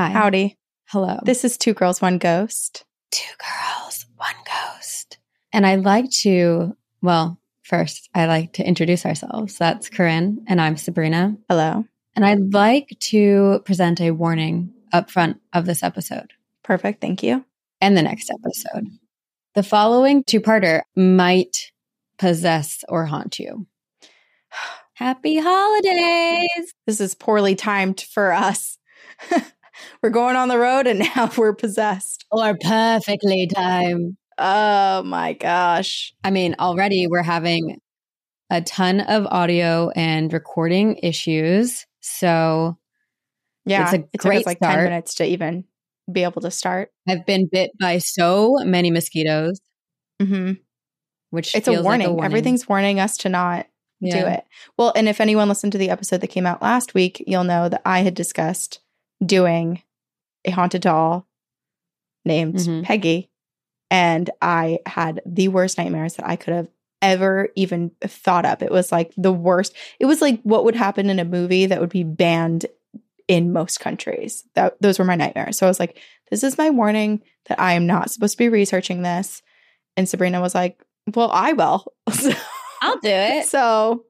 Hi. Howdy. Hello. This is Two Girls, One Ghost. two girls, one ghost. And I'd like to, well, first, I like to introduce ourselves. That's Corinne, and I'm Sabrina. Hello. And I'd like to present a warning up front of this episode Perfect. Thank you. and the next episode. The following two parter might possess or haunt you. Happy holidays! This is poorly timed for us. we're going on the road and now we're possessed. Or perfectly timed. Oh my gosh. I mean, already we're having a ton of audio and recording issues. So Yeah. It's a it took great us like start. 10 minutes to even be able to start. I've been bit by so many mosquitoes, hmm which It's a warning. Like a warning. Everything's warning us to not do it. Well, and if anyone listened to the episode that came out last week, you'll know that I had discussed doing a haunted doll named Mhm. Peggy. And I had the worst nightmares that I could have ever even thought up. It was like the worst. It was like what would happen in a movie that would be banned in most countries. That those were my nightmares. So I was like, this is my warning that I am not supposed to be researching this. And Sabrina was like, well, I will. I'll do it. So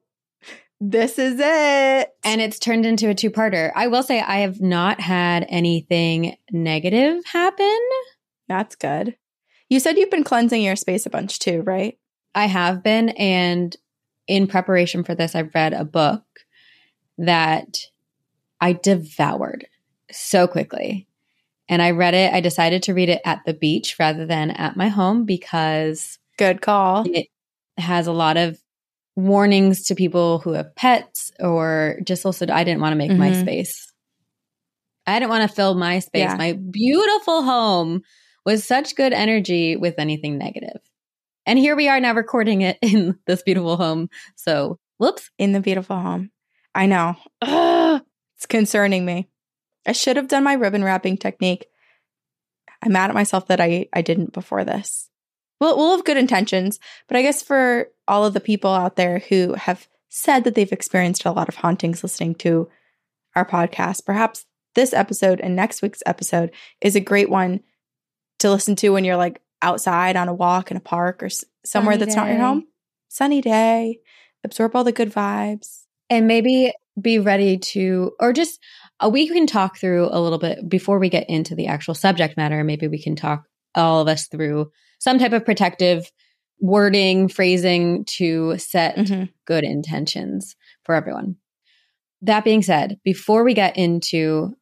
this is it. And it's turned into a two parter. I will say I have not had anything negative happen. that's good. You said you've been cleansing your space a bunch too, right? I have been. And in preparation for this, I've read a book that I devoured so quickly. And I read it, I decided to read it at the beach rather than at my home because Good call. it has a lot of warnings to people who have pets or just also I didn't want to make my Mhm. space. I didn't want to fill my space, Yeah. my beautiful home with such good energy with anything negative. And here we are now recording it in this beautiful home. So, whoops. In the beautiful home. I know. Ugh, it's concerning me. I should have done my ribbon wrapping technique. I'm mad at myself that I, I didn't before this. Well, we'll have good intentions, but I guess for all of the people out there who have said that they've experienced a lot of hauntings listening to our podcast, perhaps this episode and next week's episode is a great one to listen to when you're like outside on a walk in a park or s- somewhere Sunny that's not your home. Sunny day, absorb all the good vibes. And maybe be ready to, or just uh, we can talk through a little bit before we get into the actual subject matter. Maybe we can talk all of us through some type of protective wording, phrasing to set Mhm. good intentions for everyone. That being said, before we get into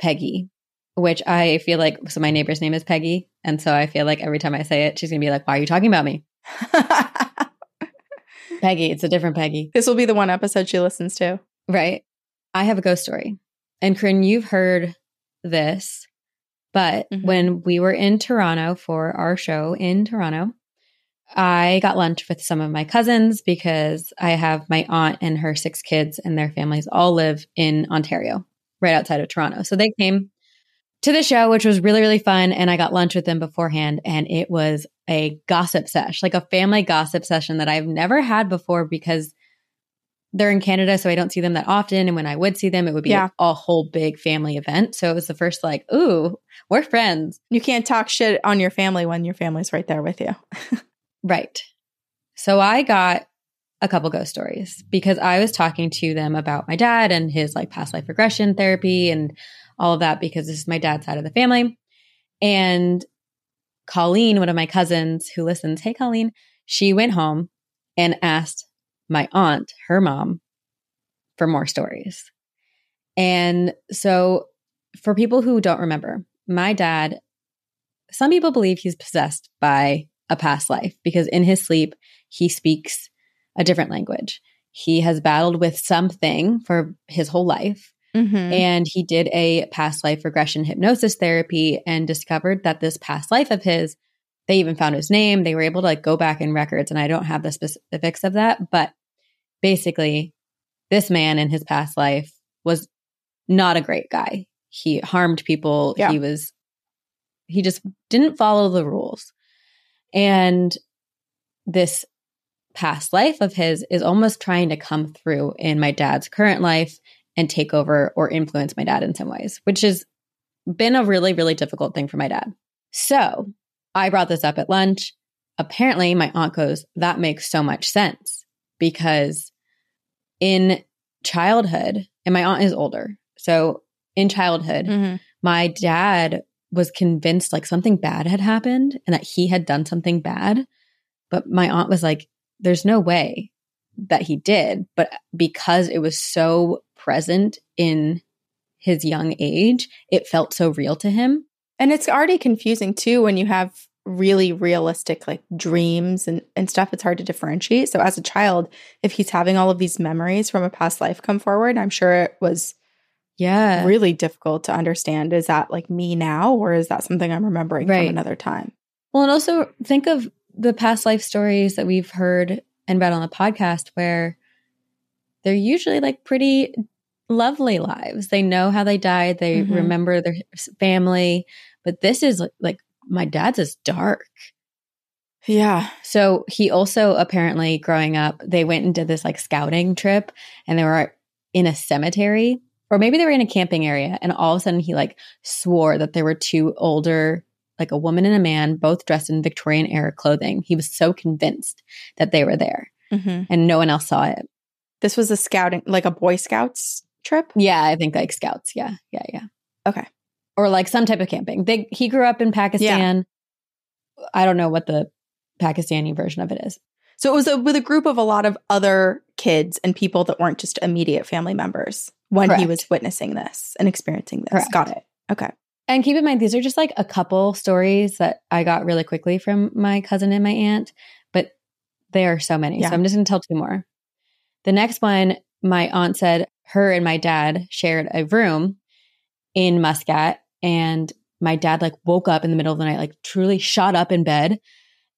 Peggy, which I feel like, so my neighbor's name is Peggy. And so I feel like every time I say it, she's going to be like, why are you talking about me? Peggy, it's a different Peggy. this will be the one episode she listens to. Right. I have a ghost story. And Corinne, you've heard this, but Mhm. when we were in Toronto for our show in Toronto, I got lunch with some of my cousins because I have my aunt and her six kids and their families all live in Ontario, right outside of Toronto. So they came to the show, which was really, really fun. And I got lunch with them beforehand. And it was a gossip sesh, like a family gossip session that I've never had before because they're in Canada, so I don't see them that often. And when I would see them, it would be Yeah. a, whole big family event. So it was the first like, ooh, we're friends. You can't talk shit on your family when your family's right there with you. Right. So I got a couple ghost stories because I was talking to them about my dad and his like past life regression therapy and all of that because this is my dad's side of the family. And Colleen, one of my cousins who listens, hey Colleen, she went home and asked my aunt, her mom, for more stories. And so for people who don't remember, my dad, some people believe he's possessed by a past life because in his sleep, he speaks a different language. He has battled with something for his whole life. Mm-hmm. And he did a past life regression hypnosis therapy and discovered that this past life of his, they even found his name. They were able to like go back in records. And I don't have the specifics of that, but basically, this man in his past life was not a great guy. He harmed people. Yeah. He was, he just didn't follow the rules. And this past life of his is almost trying to come through in my dad's current life and take over or influence my dad in some ways, which has been a really, really difficult thing for my dad. So I brought this up at lunch. Apparently, my aunt goes, That makes so much sense because in childhood, and my aunt is older. So in childhood, Mm-hmm. my dad was convinced like something bad had happened and that he had done something bad. But my aunt was like, there's no way that he did. But because it was so present in his young age, it felt so real to him. And it's already confusing too when you have really realistic like dreams and, and stuff. It's hard to differentiate. So as a child, if he's having all of these memories from a past life come forward, I'm sure it was Yeah. really difficult to understand. Is that like me now or is that something I'm remembering Right. from another time? Well, and also think of the past life stories that we've heard and read on the podcast where they're usually like pretty lovely lives. They know how they died, they Mhm. remember their family, but this is like my dad's is dark. Yeah. So he also apparently growing up, they went and did this like scouting trip and they were in a cemetery or maybe they were in a camping area and all of a sudden he like swore that there were two older like a woman and a man both dressed in Victorian era clothing. He was so convinced that they were there hmm and no one else saw it. This was a scouting, like a Boy Scouts trip. Yeah, I think like scouts. Yeah, yeah, yeah. Okay. Or like some type of camping. They he grew up in Pakistan. I don't know what the Pakistani version of it is. So it was a, with a group of a lot of other kids and people that weren't just immediate family members when he was witnessing this and experiencing this. Correct. Got it. Okay. And keep in mind, these are just like a couple stories that I got really quickly from my cousin and my aunt, but there are so many. Yeah. So I'm just going to tell two more. The next one, my aunt said her and my dad shared a room in Muscat, and my dad like woke up in the middle of the night, like truly shot up in bed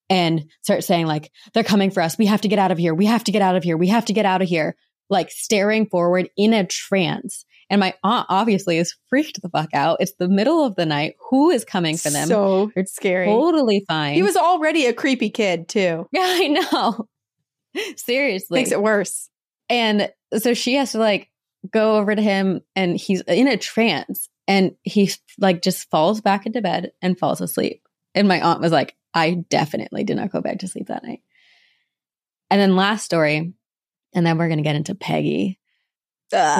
and started saying like, they're coming for us. We have to get out of here. We have to get out of here. We have to get out of here. Like staring forward in a trance. And my aunt obviously is freaked the fuck out. It's the middle of the night. Who is coming for them? So They're scary. totally fine. He was already a creepy kid too. Yeah, I know. Seriously. Makes it worse. and so she has to like go over to him and he's in a trance and he like just falls back into bed and falls asleep. And my aunt was like, I definitely did not go back to sleep that night. And then last story, and then we're going to get into Peggy.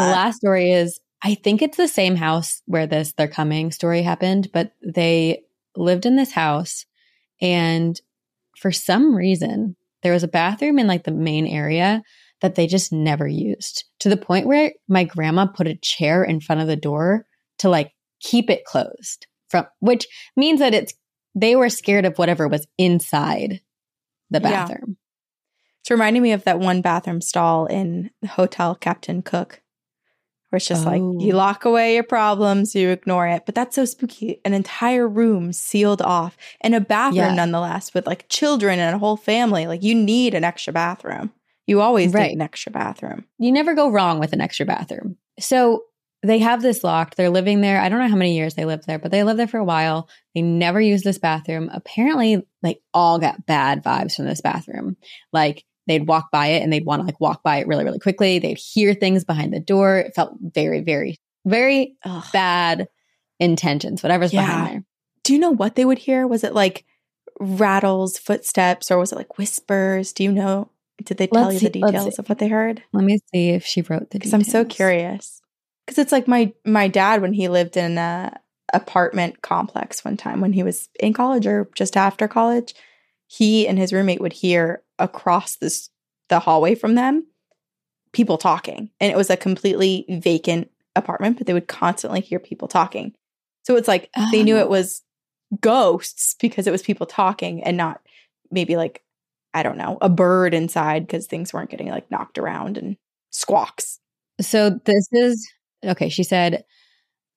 The last story is I think it's the same house where this they're coming story happened, but they lived in this house and for some reason there was a bathroom in like the main area that they just never used to the point where my grandma put a chair in front of the door to like keep it closed from which means that it's they were scared of whatever was inside the Yeah. bathroom. It's reminding me of that one bathroom stall in Hotel Captain Cook, where it's just like Oh. you lock away your problems, you ignore it. But that's so spooky. An entire room sealed off and a bathroom, Yeah. nonetheless, with like children and a whole family. Like you need an extra bathroom. You always Right. need an extra bathroom. you never go wrong with an extra bathroom. So they have this locked. They're living there. I don't know how many years they lived there, but they lived there for a while. They never used this bathroom. Apparently, they all got bad vibes from this bathroom. Like they'd walk by it and they'd want to like walk by it really, really quickly. They'd hear things behind the door. It felt very, very, very Ugh. bad intentions, whatever's Yeah. behind there. Do you know what they would hear? Was it like rattles, footsteps, or was it like whispers? Do you know? Did they tell Let's you the see- details of what they heard? Let me see if she wrote the Because I'm so curious. Because it's like my my dad when he lived in a apartment complex one time when he was in college or just after college, he and his roommate would hear across this the hallway from them people talking, and it was a completely vacant apartment, but they would constantly hear people talking. So it's like they knew Oh. it was ghosts because it was people talking and not maybe like I don't know a bird inside because things weren't getting like knocked around and squawks. So this is okay. She said,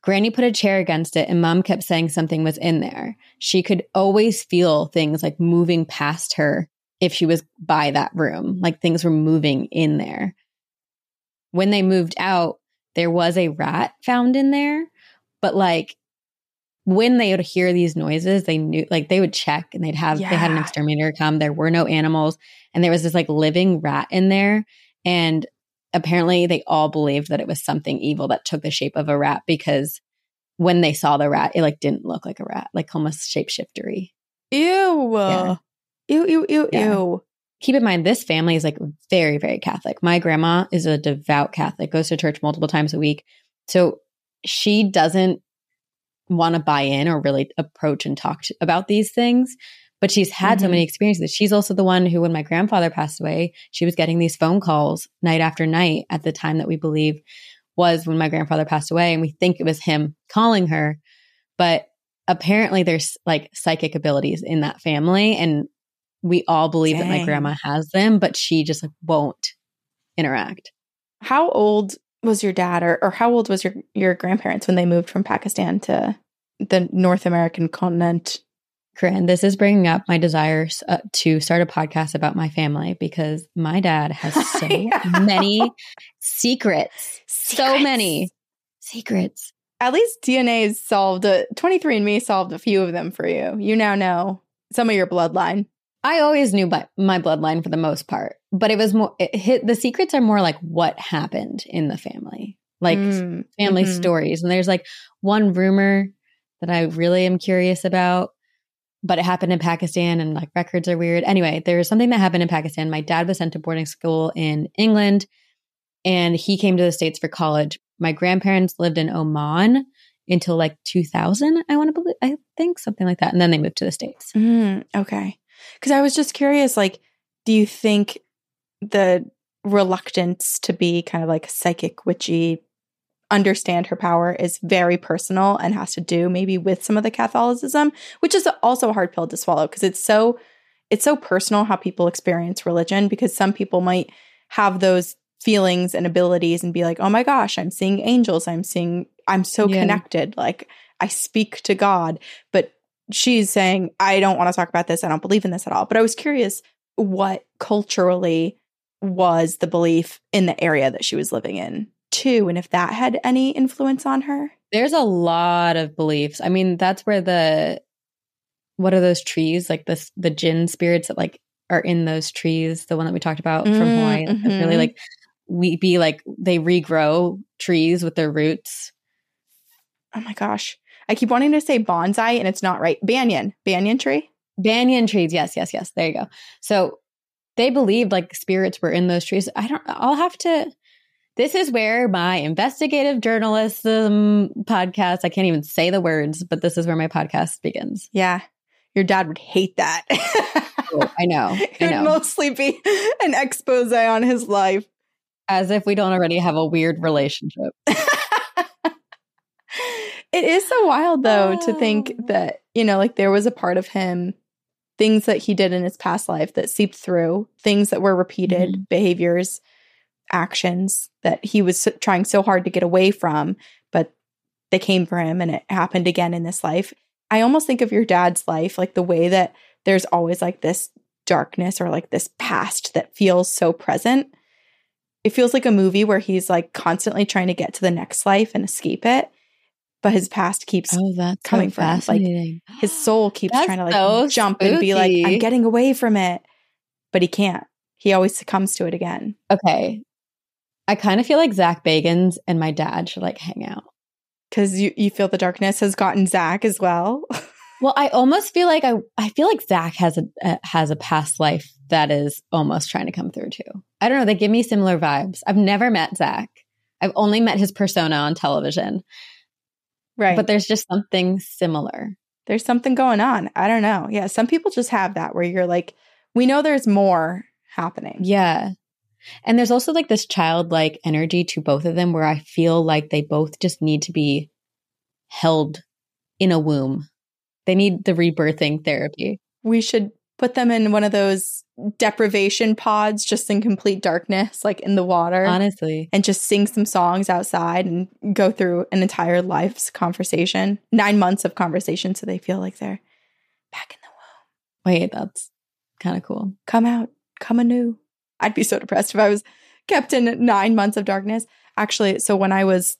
Granny put a chair against it, and mom kept saying something was in there. She could always feel things like moving past her if she was by that room, like things were moving in there. When they moved out, there was a rat found in there, but like when they would hear these noises, they knew like they would check and they'd have they had an exterminator come. There were no animals, and there was this like living rat in there, and apparently they all believed that it was something evil that took the shape of a rat because when they saw the rat, it like didn't look like a rat, like almost shapeshiftery. Ew. Yeah. Ew, ew, ew, Yeah. ew. Keep in mind, this family is like very, very Catholic. My grandma is a devout Catholic, goes to church multiple times a week. So she doesn't want to buy in or really approach and talk to, about these things. But she's had so Mhm. many experiences. She's also the one who, when my grandfather passed away, she was getting these phone calls night after night at the time that we believe was when my grandfather passed away. And we think it was him calling her. But apparently, there's like psychic abilities in that family. And we all believe that my grandma has them, but she just like won't interact. How old was your dad or, or how old was your, your grandparents when they moved from Pakistan to the North American continent? Corinne, this is bringing up my desires uh, to start a podcast about my family because my dad has so many secrets. So many secrets. At least DNA has solved a 23andMe solved a few of them for you. You now know some of your bloodline. I always knew by my bloodline for the most part, but it was more, it hit, the secrets are more like what happened in the family, like Mm, family mhm. stories. And there's like one rumor that I really am curious about, but it happened in Pakistan and like records are weird. Anyway, there was something that happened in Pakistan. My dad was sent to boarding school in England and he came to the States for college. My grandparents lived in Oman until like 2000, I want to believe, I think something like that. And then they moved to the States. Mm, okay. Because I was just curious, like, do you think the reluctance to be kind of like psychic, witchy, understand her power is very personal and has to do maybe with some of the Catholicism, which is also a hard pill to swallow because it's so it's so personal how people experience religion because some people might have those feelings and abilities and be like, "Oh my gosh, I'm seeing angels. I'm seeing I'm so Yeah. connected. Like I speak to God." But she's saying, I don't want to talk about this. I don't believe in this at all. But I was curious what culturally was the belief in the area that she was living in, too, and if that had any influence on her. There's a lot of beliefs. I mean, that's where the what are those trees? Like the the jinn spirits that like are in those trees. The one that we talked about from Mm, Hawaii. Really mhm. like we be like they regrow trees with their roots. Oh my gosh. I keep wanting to say bonsai and it's not right. Banyan, banyan tree. Banyan trees. Yes, yes, yes. There you go. So they believed like spirits were in those trees. I don't. I'll have to. This is where my investigative journalism podcast. I can't even say the words, but this is where my podcast begins. Yeah. Your dad would hate that. Oh, I know. I it would mostly be an expose on his life. As if we don't already have a weird relationship. it is so wild though to think Oh. that you know like there was a part of him things that he did in his past life that seeped through things that were repeated Mm-hmm. behaviors actions that he was trying so hard to get away from but they came for him and it happened again in this life. I almost think of your dad's life like the way that there's always like this darkness or like this past that feels so present. It feels like a movie where he's like constantly trying to get to the next life and escape it but his past keeps Oh, that's coming so for him. Like, his soul keeps That's trying to like so jump and be like i'm getting away from it but he can't. He always succumbs to it again. Okay. I kind of feel like Zach Bagans and my dad should like hang out. because you, you feel the darkness has gotten zach as well Well, I almost feel like I I feel like Zach has a uh, has a past life that is almost trying to come through too. I don't know. They give me similar vibes. I've never met Zach. I've only met his persona on television, right but there's just something similar. there's something going on i don't know yeah some people just have that where you're like we know there's more happening Yeah. And there's also like this childlike energy to both of them where I feel like they both just need to be held in a womb. They need the rebirthing therapy. we should put them in one of those deprivation pods just in complete darkness like in the water Honestly. and just sing some songs outside and go through an entire life's conversation nine months of conversation so they feel like they're back in the womb Wait, that's kind of cool. come out come anew i'd be so depressed if i was kept in nine months of darkness actually so when i was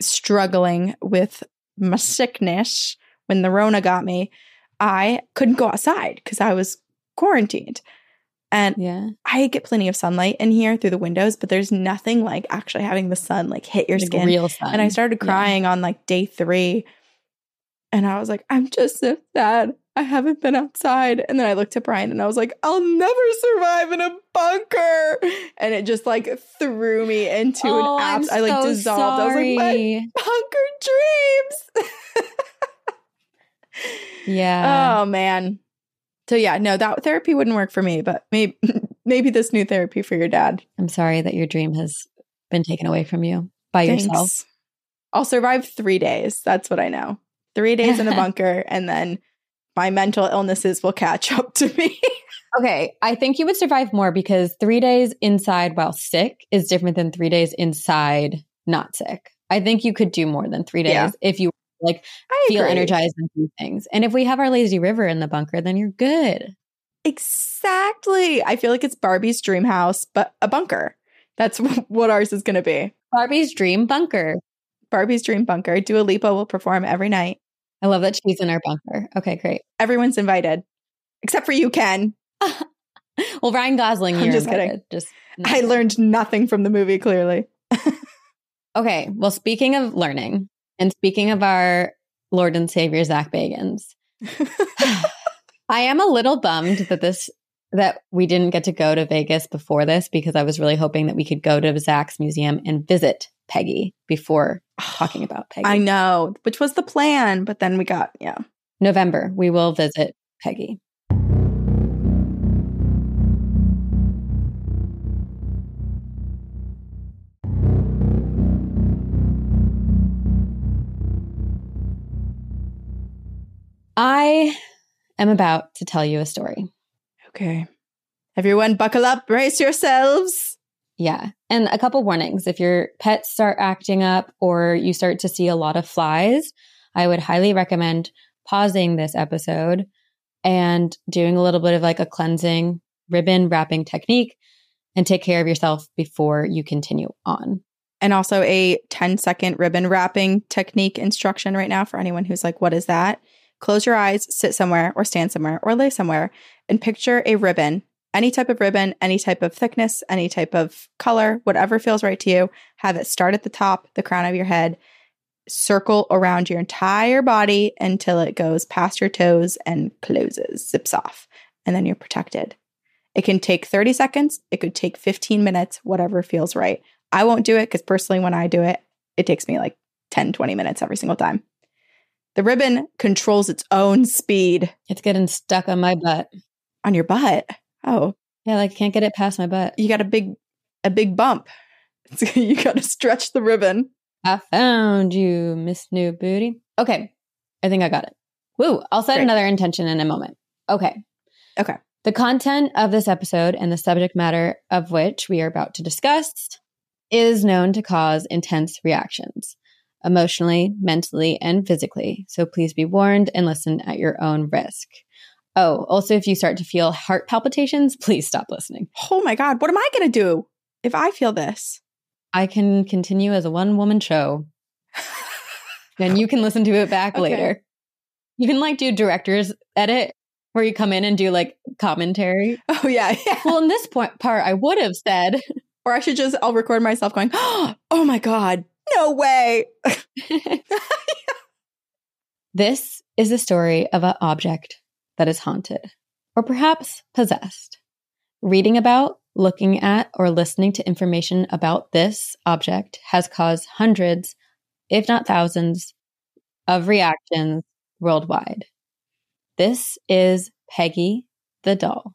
struggling with my sickness when the rona got me i couldn't go outside because i was quarantined and Yeah. I get plenty of sunlight in here through the windows, but there's nothing like actually having the sun like hit your Like skin. real sun. and I started Yeah. crying on like day three And I was like, I'm just so sad. I haven't been outside. And then I looked at Brian and I was like, I'll never survive in a bunker. And it just like threw me into Oh, an abs. I like so dissolved. I was like, bunker dreams. Yeah. oh man. So yeah, no, that therapy wouldn't work for me, but maybe maybe this new therapy for your dad. I'm sorry that your dream has been taken away from you by yourself. Thanks. I'll survive three days. That's what I know. Three days in a bunker, and then my mental illnesses will catch up to me. Okay, I think you would survive more because three days inside while sick is different than three days inside not sick. I think you could do more than three days Yeah. if you like I feel agree. energized and do things. And if we have our lazy river in the bunker, then you're good. Exactly. I feel like it's Barbie's dream house, but a bunker. That's what ours is going to be. Barbie's dream bunker. Barbie's dream bunker. Dua Lipa will perform every night. I love that she's in our bunker. Okay, great. Everyone's invited, except for you, Ken. Well, Ryan Gosling, I'm you're just kidding. invited. Just I learned nothing from the movie, clearly. Okay. Well, speaking of learning and speaking of our Lord and Savior Zach Bagans, I am a little bummed that this that we didn't get to go to Vegas before this because I was really hoping that we could go to Zach's museum and visit Peggy before talking about Peggy. I know, which was the plan, but then we got, yeah. November, we will visit Peggy. I am about to tell you a story. Okay. Everyone, buckle up, brace yourselves. Yeah. And a couple warnings. If your pets start acting up or you start to see a lot of flies, I would highly recommend pausing this episode and doing a little bit of like a cleansing ribbon wrapping technique and take care of yourself before you continue on. And also a 10 second ribbon wrapping technique instruction right now for anyone who's like, what is that? Close your eyes, sit somewhere or stand somewhere or lay somewhere and picture a ribbon, any type of ribbon, any type of thickness, any type of color, whatever feels right to you. Have it start at the top, the crown of your head, circle around your entire body until it goes past your toes and closes, zips off, and then you're protected. It can take 30 seconds, it could take 15 minutes, whatever feels right. I won't do it because personally, when I do it, it takes me like 10, 20 minutes every single time. The ribbon controls its own speed It's getting stuck on my butt. on your butt. Oh, Yeah, like can't get it past my butt. you got a big, a big bump. you got to stretch the ribbon. I found you, Miss New Booty. Okay. I think I got it. Woo. I'll set Great. another intention in a moment. Okay. Okay. The content of this episode and the subject matter of which we are about to discuss is known to cause intense reactions, emotionally, mentally, and physically. So please be warned and listen at your own risk. Oh, also, if you start to feel heart palpitations, please stop listening. Oh my God, what am I going to do if I feel this? I can continue as a one woman show and you can listen to it back Okay. later. You can like do director's edit where you come in and do like commentary. Oh, yeah. yeah. Well, in this point part, I would have said, Or I should just, I'll record myself going, oh my God, no way. This is the story of an object that is haunted, or perhaps possessed. Reading about, looking at, or listening to information about this object has caused hundreds, if not thousands, of reactions worldwide. This is Peggy the doll,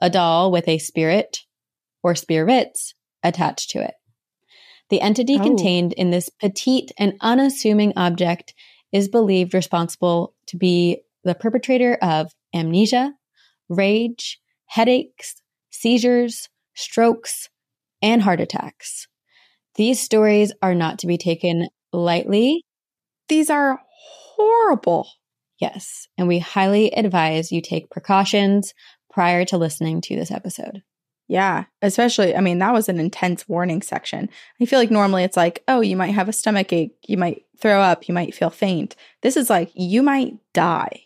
a doll with a spirit or spirits attached to it. The entity Oh. contained in this petite and unassuming object is believed responsible to be the perpetrator of amnesia, rage, headaches, seizures, strokes, and heart attacks. These stories are not to be taken lightly. These are horrible. Yes, and we highly advise you take precautions prior to listening to this episode. Yeah, especially, I mean, that was an intense warning section. I feel like normally it's like, oh, you might have a stomach ache, you might throw up, you might feel faint. This is like, you might die.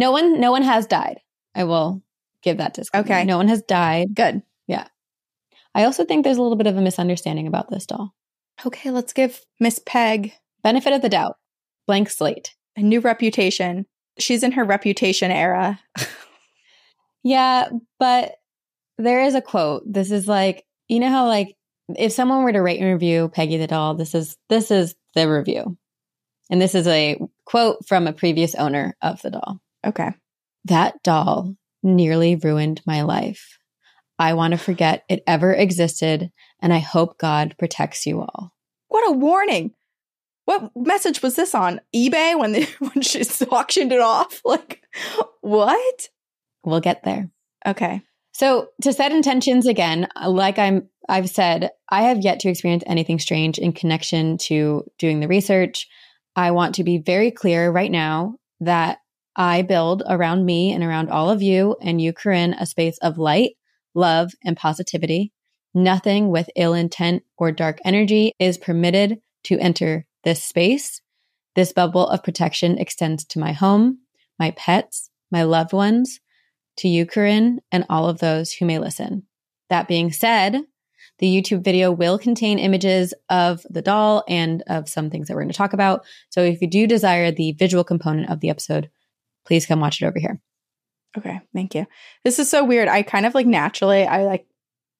No one no one has died. I will give that disclaimer. Okay. No one has died. Good. Yeah. I also think there's a little bit of a misunderstanding about this doll. Okay, let's give Miss Peg. Benefit of the doubt. Blank slate. A new reputation. She's in her reputation era. Yeah, but there is a quote. This is like, you know how like if someone were to rate and review Peggy the doll, this is this is the review. And this is a quote from a previous owner of the doll. Okay. That doll nearly ruined my life. I want to forget it ever existed, and I hope God protects you all. What a warning. What message was this on eBay when they, when she auctioned it off? Like, what? We'll get there. Okay. So to set intentions again, like I'm I've said, I have yet to experience anything strange in connection to doing the research. I want to be very clear right now that I build around me and around all of you and you, Corinne, a space of light, love, and positivity. Nothing with ill intent or dark energy is permitted to enter this space. This bubble of protection extends to my home, my pets, my loved ones, to you, Corinne, and all of those who may listen. That being said, the YouTube video will contain images of the doll and of some things that we're going to talk about. So if you do desire the visual component of the episode, please come watch it over here. Okay, thank you. This is so weird. I kind of like naturally, I like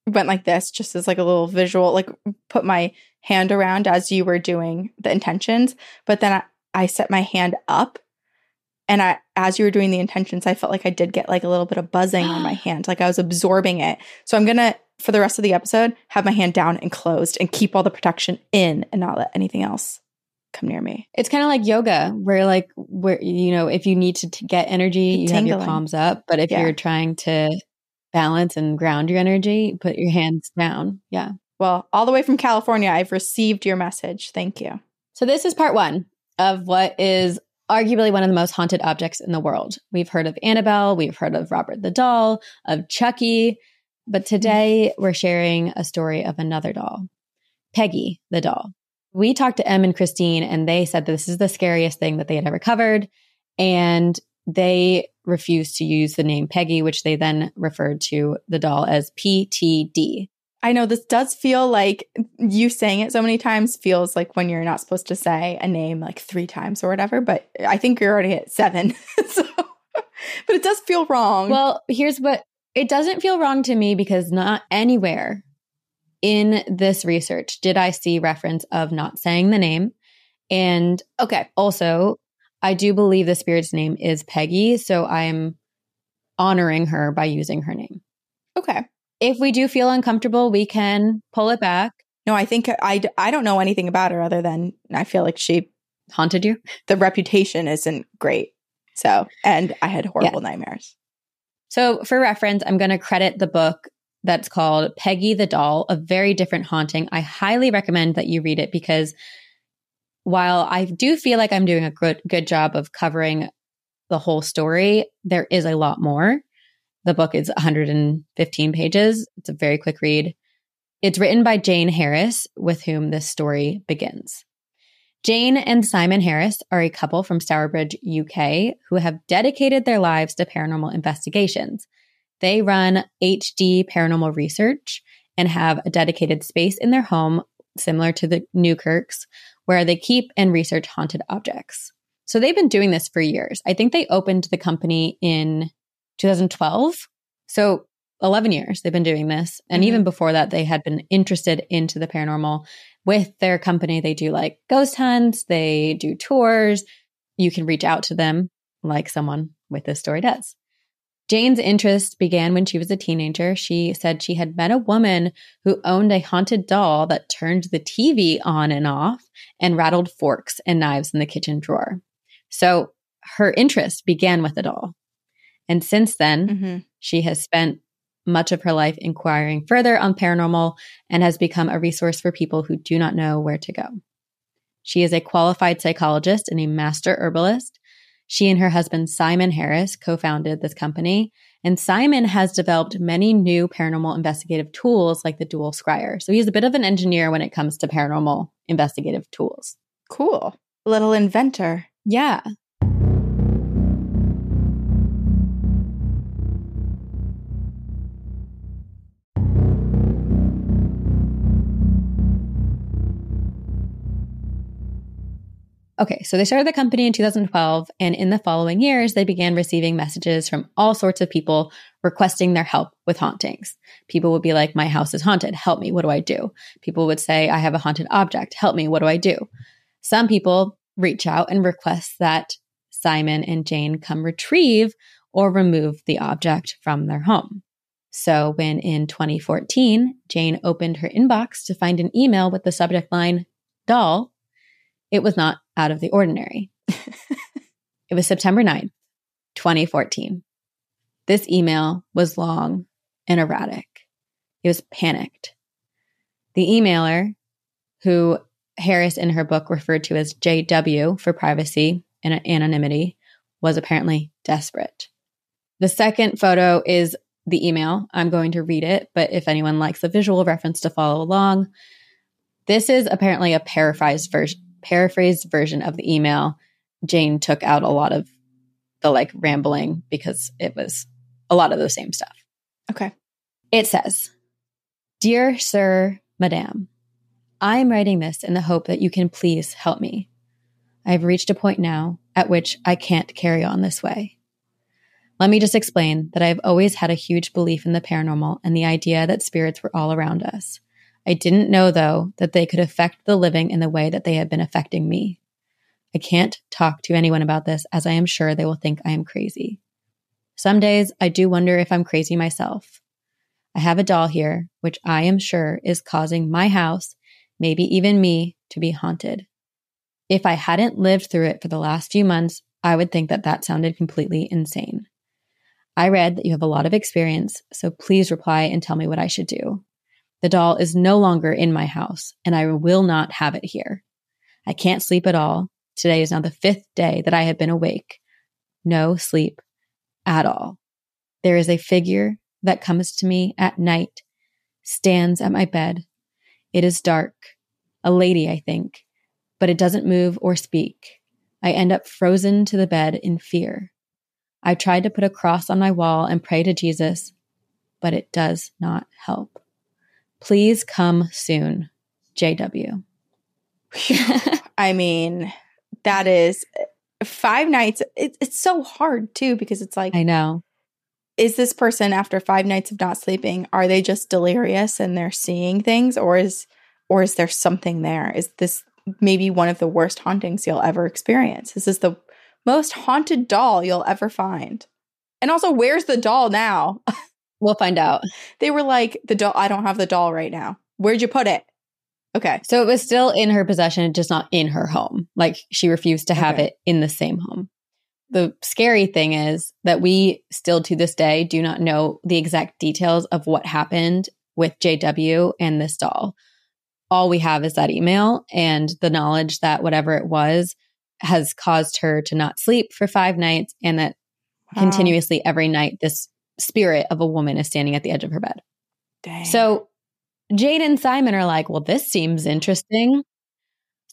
went like this just as like a little visual, like put my hand around as you were doing the intentions, but then I, I set my hand up and I, as you were doing the intentions, I felt like I did get like a little bit of buzzing on my hand, like I was absorbing it. So I'm gonna, for the rest of the episode, have my hand down and closed and keep all the protection in and not let anything else come near me. It's kind of like yoga, where like where you know if you need to, to get energy, you have your palms up, but if yeah. you're trying to balance and ground your energy, put your hands down. Yeah. Well, all the way from California, I've received your message. Thank you. So this is part one of what is arguably one of the most haunted objects in the world. We've heard of Annabelle, we've heard of Robert the doll, of Chucky, but mm. today we're sharing a story of another doll, Peggy the doll. We talked to Em and Christine, and they said this is the scariest thing that they had ever covered. And they refused to use the name Peggy, which they then referred to the doll as PTD. I know this does feel like you saying it so many times feels like when you're not supposed to say a name like three times or whatever, but I think you're already at seven. so, but it does feel wrong. Well, here's what it doesn't feel wrong to me because not anywhere in this research did I see reference of not saying the name. And okay, also, I do believe the spirit's name is Peggy. So I'm honoring her by using her name. Okay if we do feel uncomfortable, we can pull it back. No, I think I, I don't know anything about her other than I feel like she haunted you. The reputation isn't great. So, and I had horrible yeah. nightmares. So, for reference, I'm going to credit the book that's called Peggy the Doll, a very different haunting. I highly recommend that you read it because while I do feel like I'm doing a good good job of covering the whole story, there is a lot more. The book is 115 pages. It's a very quick read. It's written by Jane Harris, with whom this story begins. Jane and Simon Harris are a couple from Stourbridge, UK, who have dedicated their lives to paranormal investigations. They run HD paranormal research and have a dedicated space in their home, similar to the Newkirks, where they keep and research haunted objects. So they've been doing this for years. I think they opened the company in 2012. So 11 years they've been doing this. And mm-hmm. even before that, they had been interested into the paranormal with their company. They do like ghost hunts, they do tours. You can reach out to them like someone with this story does. Jane's interest began when she was a teenager. She said she had met a woman who owned a haunted doll that turned the TV on and off and rattled forks and knives in the kitchen drawer. So her interest began with the doll. And since then, mm-hmm. she has spent much of her life inquiring further on paranormal and has become a resource for people who do not know where to go. She is a qualified psychologist and a master herbalist. She and her husband, Simon Harris, co founded this company. And Simon has developed many new paranormal investigative tools like the dual scryer. So he's a bit of an engineer when it comes to paranormal investigative tools. Cool. Little inventor. Yeah. Okay, so they started the company in 2012, and in the following years, they began receiving messages from all sorts of people requesting their help with hauntings. People would be like, My house is haunted. Help me. What do I do? People would say, I have a haunted object. Help me. What do I do? Some people reach out and request that Simon and Jane come retrieve or remove the object from their home. So when in 2014, Jane opened her inbox to find an email with the subject line, doll, it was not out of the ordinary. it was September 9th, 2014. This email was long and erratic. It was panicked. The emailer, who Harris in her book referred to as JW for privacy and anonymity, was apparently desperate. The second photo is the email. I'm going to read it, but if anyone likes the visual reference to follow along, this is apparently a paraphrased version paraphrased version of the email. Jane took out a lot of the like rambling because it was a lot of the same stuff. Okay. It says, Dear Sir, Madame, I am writing this in the hope that you can please help me. I have reached a point now at which I can't carry on this way. Let me just explain that I have always had a huge belief in the paranormal and the idea that spirits were all around us. I didn't know, though, that they could affect the living in the way that they have been affecting me. I can't talk to anyone about this as I am sure they will think I am crazy. Some days I do wonder if I'm crazy myself. I have a doll here, which I am sure is causing my house, maybe even me, to be haunted. If I hadn't lived through it for the last few months, I would think that that sounded completely insane. I read that you have a lot of experience, so please reply and tell me what I should do. The doll is no longer in my house, and I will not have it here. I can't sleep at all. Today is now the fifth day that I have been awake. No sleep at all. There is a figure that comes to me at night, stands at my bed. It is dark, a lady, I think, but it doesn't move or speak. I end up frozen to the bed in fear. I tried to put a cross on my wall and pray to Jesus, but it does not help. Please come soon, JW. I mean, that is five nights. It, it's so hard too because it's like, I know. Is this person after five nights of not sleeping? Are they just delirious and they're seeing things, or is or is there something there? Is this maybe one of the worst hauntings you'll ever experience? This is the most haunted doll you'll ever find. And also, where's the doll now? we'll find out. They were like, the doll, I don't have the doll right now. Where'd you put it? Okay. So it was still in her possession, just not in her home. Like she refused to have Okay. it in the same home. The scary thing is that we still to this day do not know the exact details of what happened with JW and this doll. All we have is that email and the knowledge that whatever it was has caused her to not sleep for five nights and that Wow. continuously every night this spirit of a woman is standing at the edge of her bed. Dang. So Jane and Simon are like, well, this seems interesting.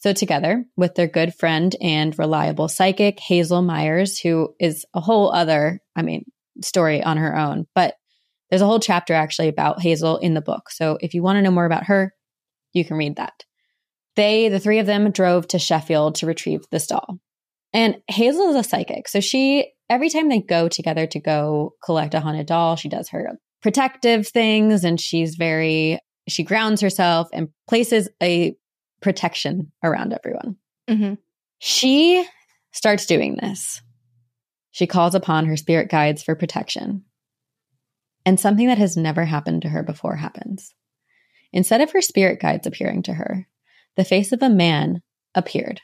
So, together with their good friend and reliable psychic, Hazel Myers, who is a whole other, I mean, story on her own, but there's a whole chapter actually about Hazel in the book. So, if you want to know more about her, you can read that. They, the three of them, drove to Sheffield to retrieve this doll. And Hazel is a psychic. So, she, every time they go together to go collect a haunted doll, she does her protective things and she's very she grounds herself and places a protection around everyone. Mhm. She starts doing this. She calls upon her spirit guides for protection. And something that has never happened to her before happens. Instead of her spirit guides appearing to her, the face of a man appeared,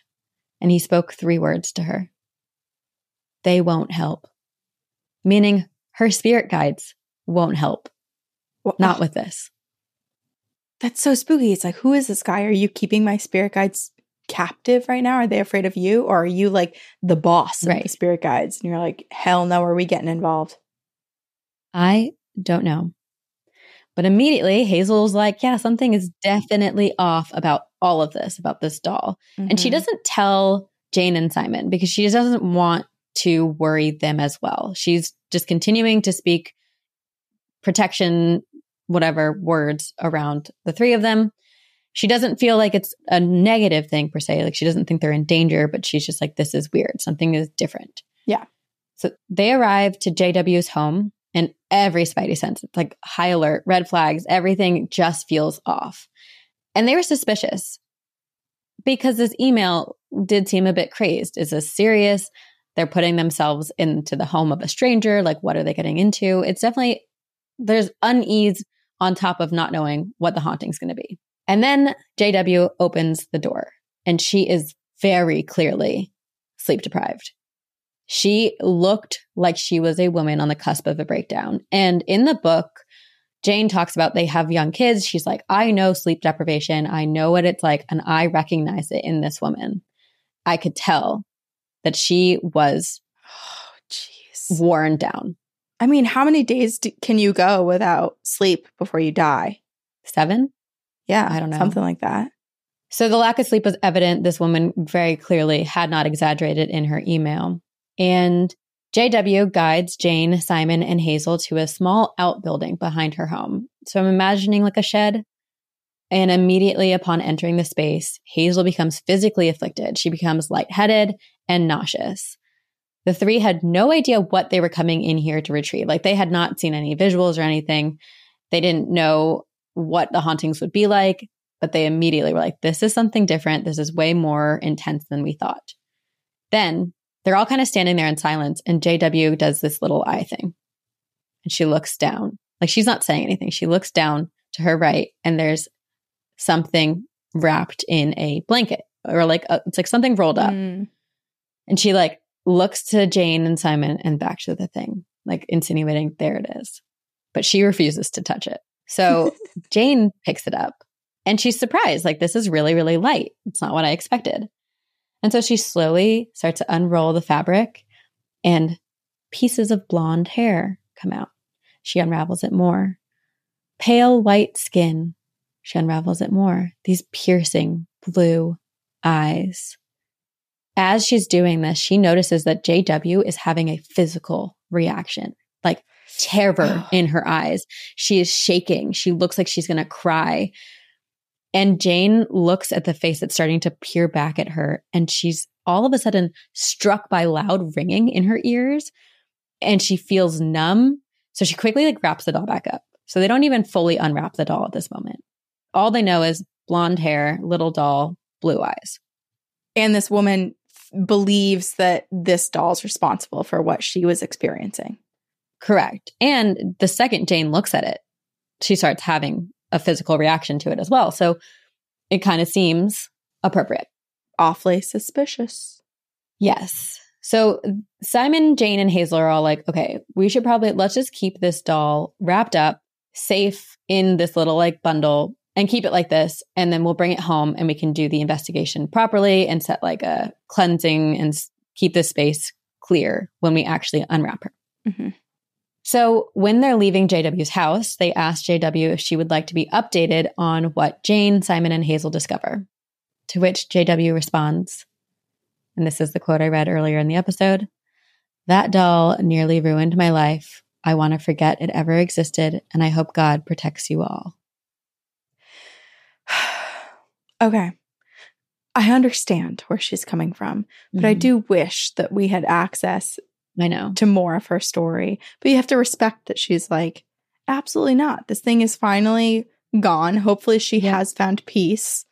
and he spoke three words to her They won't help. Meaning her spirit guides won't help. Well, Not with this. That's so spooky. It's like, who is this guy? Are you keeping my spirit guides captive right now? Are they afraid of you? Or are you like the boss of the spirit guides? And you're like, hell no, are we getting involved? I don't know. But immediately Hazel's like, yeah, something is definitely off about all of this, about this doll. And she Mhm. doesn't tell Jane and Simon because she just doesn't want to worry them as well. She's just continuing to speak protection, whatever words around the three of them. She doesn't feel like it's a negative thing per se. Like she doesn't think they're in danger, but she's just like, this is weird. Something is different. Yeah. So they arrive to JW's home and every Spidey sense, it's like high alert, red flags, everything just feels off. And they were suspicious because this email did seem a bit crazed. Is this serious? They're putting themselves into the home of a stranger. Like, what are they getting into? It's definitely, there's unease on top of not knowing what the haunting's going to be. And then JW opens the door and she is very clearly sleep deprived. She looked like she was a woman on the cusp of a breakdown. And in the book, Jane talks about they have young kids. She's like, I know sleep deprivation. I know what it's like. And I recognize it in this woman. I could tell that she was oh, worn down. I mean, how many days do, can you go without sleep before you die? Seven? Yeah, I don't know. Something like that. So the lack of sleep was evident. This woman very clearly had not exaggerated in her email. And JW guides Jane, Simon, and Hazel to a small outbuilding behind her home. So I'm imagining like a shed. And immediately upon entering the space, Hazel becomes physically afflicted. She becomes lightheaded and nauseous. The three had no idea what they were coming in here to retrieve. Like they had not seen any visuals or anything. They didn't know what the hauntings would be like, but they immediately were like, this is something different. This is way more intense than we thought. Then they're all kind of standing there in silence, and JW does this little eye thing. And she looks down. Like she's not saying anything. She looks down to her right, and there's something wrapped in a blanket or like a, it's like something rolled up. Mm. And she like looks to Jane and Simon and back to the thing, like insinuating there it is. But she refuses to touch it. So Jane picks it up and she's surprised, like, this is really, really light. It's not what I expected. And so she slowly starts to unroll the fabric and pieces of blonde hair come out. She unravels it more. Pale white skin. She unravels it more. These piercing blue eyes. As she's doing this, she notices that JW is having a physical reaction, like terror in her eyes. She is shaking. She looks like she's going to cry. And Jane looks at the face that's starting to peer back at her, and she's all of a sudden struck by loud ringing in her ears, and she feels numb. So she quickly like wraps the doll back up. So they don't even fully unwrap the doll at this moment. All they know is blonde hair, little doll, blue eyes. And this woman believes that this doll's responsible for what she was experiencing. Correct. And the second Jane looks at it, she starts having a physical reaction to it as well. So it kind of seems appropriate. Awfully suspicious. Yes. So Simon, Jane, and Hazel are all like, okay, we should probably let's just keep this doll wrapped up, safe in this little like bundle and keep it like this. And then we'll bring it home and we can do the investigation properly and set like a cleansing and keep this space clear when we actually unwrap her. Mm-hmm. So when they're leaving JW's house, they ask JW if she would like to be updated on what Jane, Simon, and Hazel discover. To which JW responds, and this is the quote I read earlier in the episode That doll nearly ruined my life. I want to forget it ever existed, and I hope God protects you all. Okay. I understand where she's coming from, but mm-hmm. I do wish that we had access I know. To more of her story. But you have to respect that she's like, absolutely not. This thing is finally gone. Hopefully she yeah. has found peace.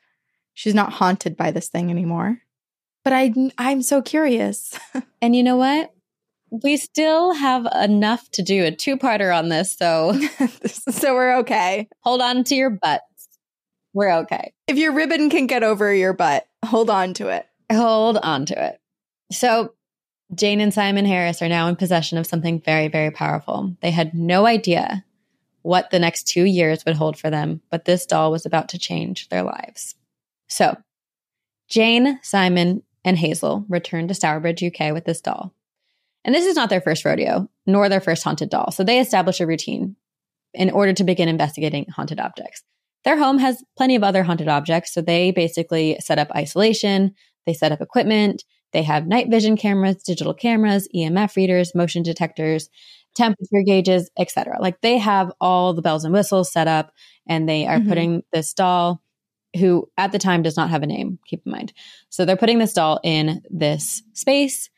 She's not haunted by this thing anymore. But I I'm so curious. and you know what? We still have enough to do a two-parter on this, so so we're okay. Hold on to your butts. We're okay. If your ribbon can get over your butt, hold on to it. Hold on to it. So Jane and Simon Harris are now in possession of something very, very powerful. They had no idea what the next two years would hold for them, but this doll was about to change their lives. So, Jane, Simon, and Hazel returned to Stourbridge, UK with this doll. And this is not their first rodeo, nor their first haunted doll. So they establish a routine in order to begin investigating haunted objects. Their home has plenty of other haunted objects. So they basically set up isolation, they set up equipment, they have night vision cameras, digital cameras, EMF readers, motion detectors, temperature gauges, etc. Like they have all the bells and whistles set up and they are mm-hmm. putting this doll who at the time does not have a name, keep in mind. So they're putting this doll in this space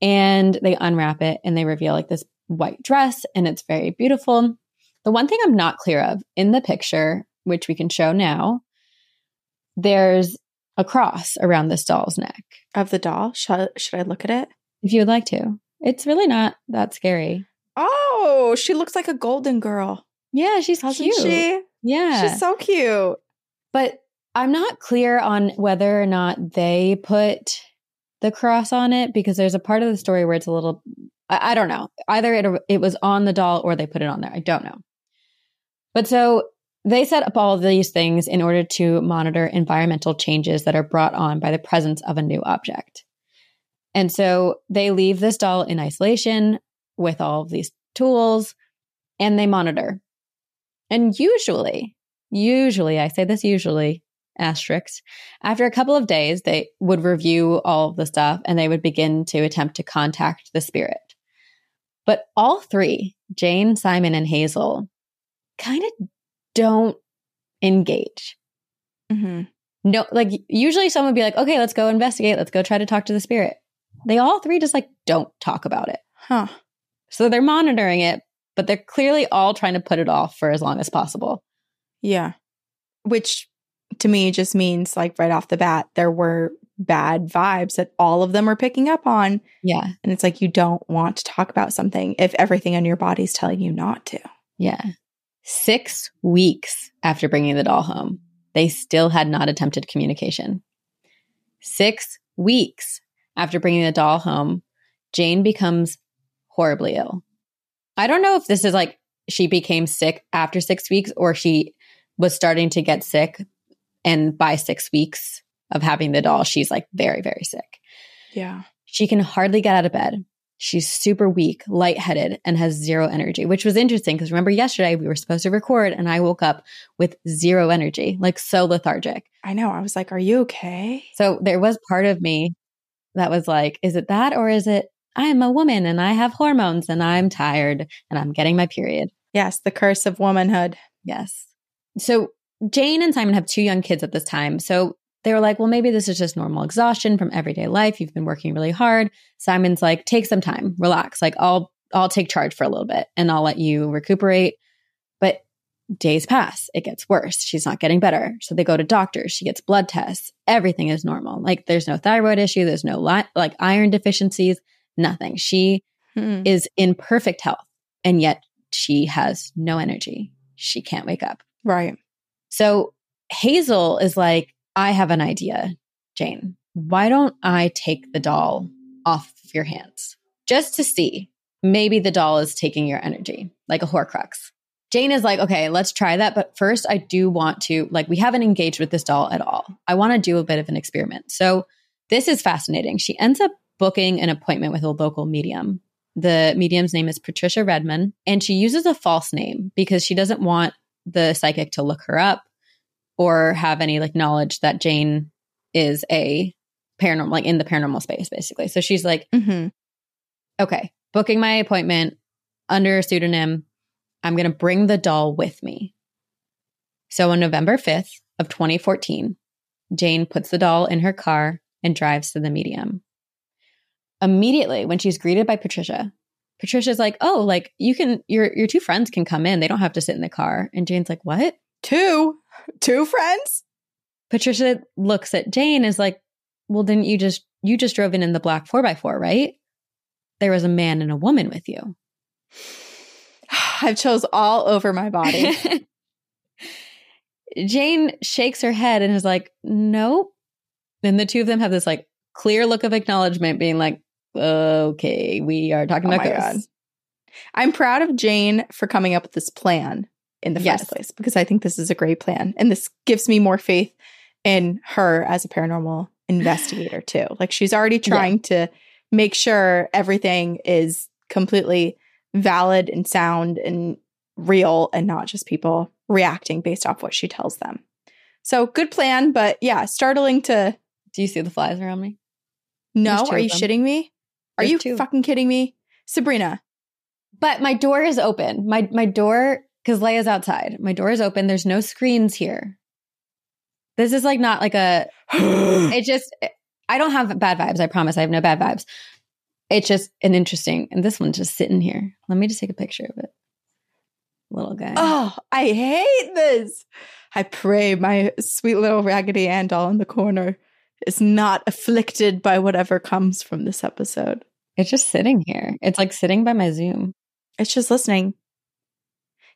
and they unwrap it and they reveal like this white dress and it's very beautiful. The one thing I'm not clear of in the picture, which we can show now, there's a cross around this doll's neck. Of the doll? Should, should I look at it? If you would like to. It's really not that scary. Oh, she looks like a golden girl. Yeah, she's Doesn't cute. she? Yeah. She's so cute. But I'm not clear on whether or not they put the cross on it because there's a part of the story where it's a little I, I don't know. Either it it was on the doll or they put it on there. I don't know. But so they set up all these things in order to monitor environmental changes that are brought on by the presence of a new object. And so they leave this doll in isolation with all of these tools and they monitor. And usually, usually, I say this usually, asterisks, after a couple of days, they would review all of the stuff and they would begin to attempt to contact the spirit. But all three, Jane, Simon, and Hazel, kind of don't engage. Mm-hmm. No, like usually someone would be like, okay, let's go investigate. Let's go try to talk to the spirit. They all three just like don't talk about it. Huh. So they're monitoring it, but they're clearly all trying to put it off for as long as possible. Yeah. Which to me just means like right off the bat, there were bad vibes that all of them were picking up on. Yeah. And it's like you don't want to talk about something if everything in your body's telling you not to. Yeah. Six weeks after bringing the doll home, they still had not attempted communication. Six weeks after bringing the doll home, Jane becomes horribly ill. I don't know if this is like she became sick after six weeks or she was starting to get sick. And by six weeks of having the doll, she's like very, very sick. Yeah. She can hardly get out of bed. She's super weak, lightheaded, and has zero energy, which was interesting because remember yesterday we were supposed to record and I woke up with zero energy, like so lethargic. I know. I was like, are you okay? So there was part of me that was like, is it that or is it I'm a woman and I have hormones and I'm tired and I'm getting my period? Yes, the curse of womanhood. Yes. So Jane and Simon have two young kids at this time. So they were like, well, maybe this is just normal exhaustion from everyday life. You've been working really hard. Simon's like, take some time, relax. Like, I'll, I'll take charge for a little bit and I'll let you recuperate. But days pass. It gets worse. She's not getting better. So they go to doctors. She gets blood tests. Everything is normal. Like, there's no thyroid issue. There's no li- like iron deficiencies, nothing. She Hmm. is in perfect health. And yet she has no energy. She can't wake up. Right. So Hazel is like, I have an idea, Jane. Why don't I take the doll off of your hands just to see? Maybe the doll is taking your energy like a Horcrux. Jane is like, okay, let's try that. But first, I do want to, like, we haven't engaged with this doll at all. I want to do a bit of an experiment. So this is fascinating. She ends up booking an appointment with a local medium. The medium's name is Patricia Redman, and she uses a false name because she doesn't want the psychic to look her up or have any like knowledge that Jane is a paranormal, like in the paranormal space, basically. So she's like, Mm-hmm. okay, booking my appointment under a pseudonym. I'm going to bring the doll with me. So on November 5th of 2014, Jane puts the doll in her car and drives to the medium. Immediately, when she's greeted by Patricia, Patricia's like, "Oh, like you can your your two friends can come in. They don't have to sit in the car." And Jane's like, "What?" Two, two friends. Patricia looks at Jane is like, "Well, didn't you just you just drove in in the black 4x4, right? There was a man and a woman with you." I've chose all over my body. Jane shakes her head and is like, "Nope." Then the two of them have this like clear look of acknowledgement being like, "Okay, we are talking Oh about my ghosts." I'm proud of Jane for coming up with this plan in the Yes. first place because I think this is a great plan. And this gives me more faith in her as a paranormal investigator, too. Like she's already trying to make sure everything is completely valid and sound and real and not just people reacting based off what she tells them. So good plan, but yeah, startling to Do you see the flies around me? no. Are you them. shitting me? Are There's you two. fucking kidding me? Sabrina, But my door is open. My my door because Leia's outside. My door is open. There's no screens here. This is like not like a, it just, I don't have bad vibes. I promise I have no bad vibes. It's just an interesting, and this one's just sitting here. Let me just take a picture of it. Little guy. oh, I hate this. I pray my sweet little Raggedy Ann doll in the corner is not afflicted by whatever comes from this episode. It's just sitting here. It's like sitting by my Zoom. It's just listening.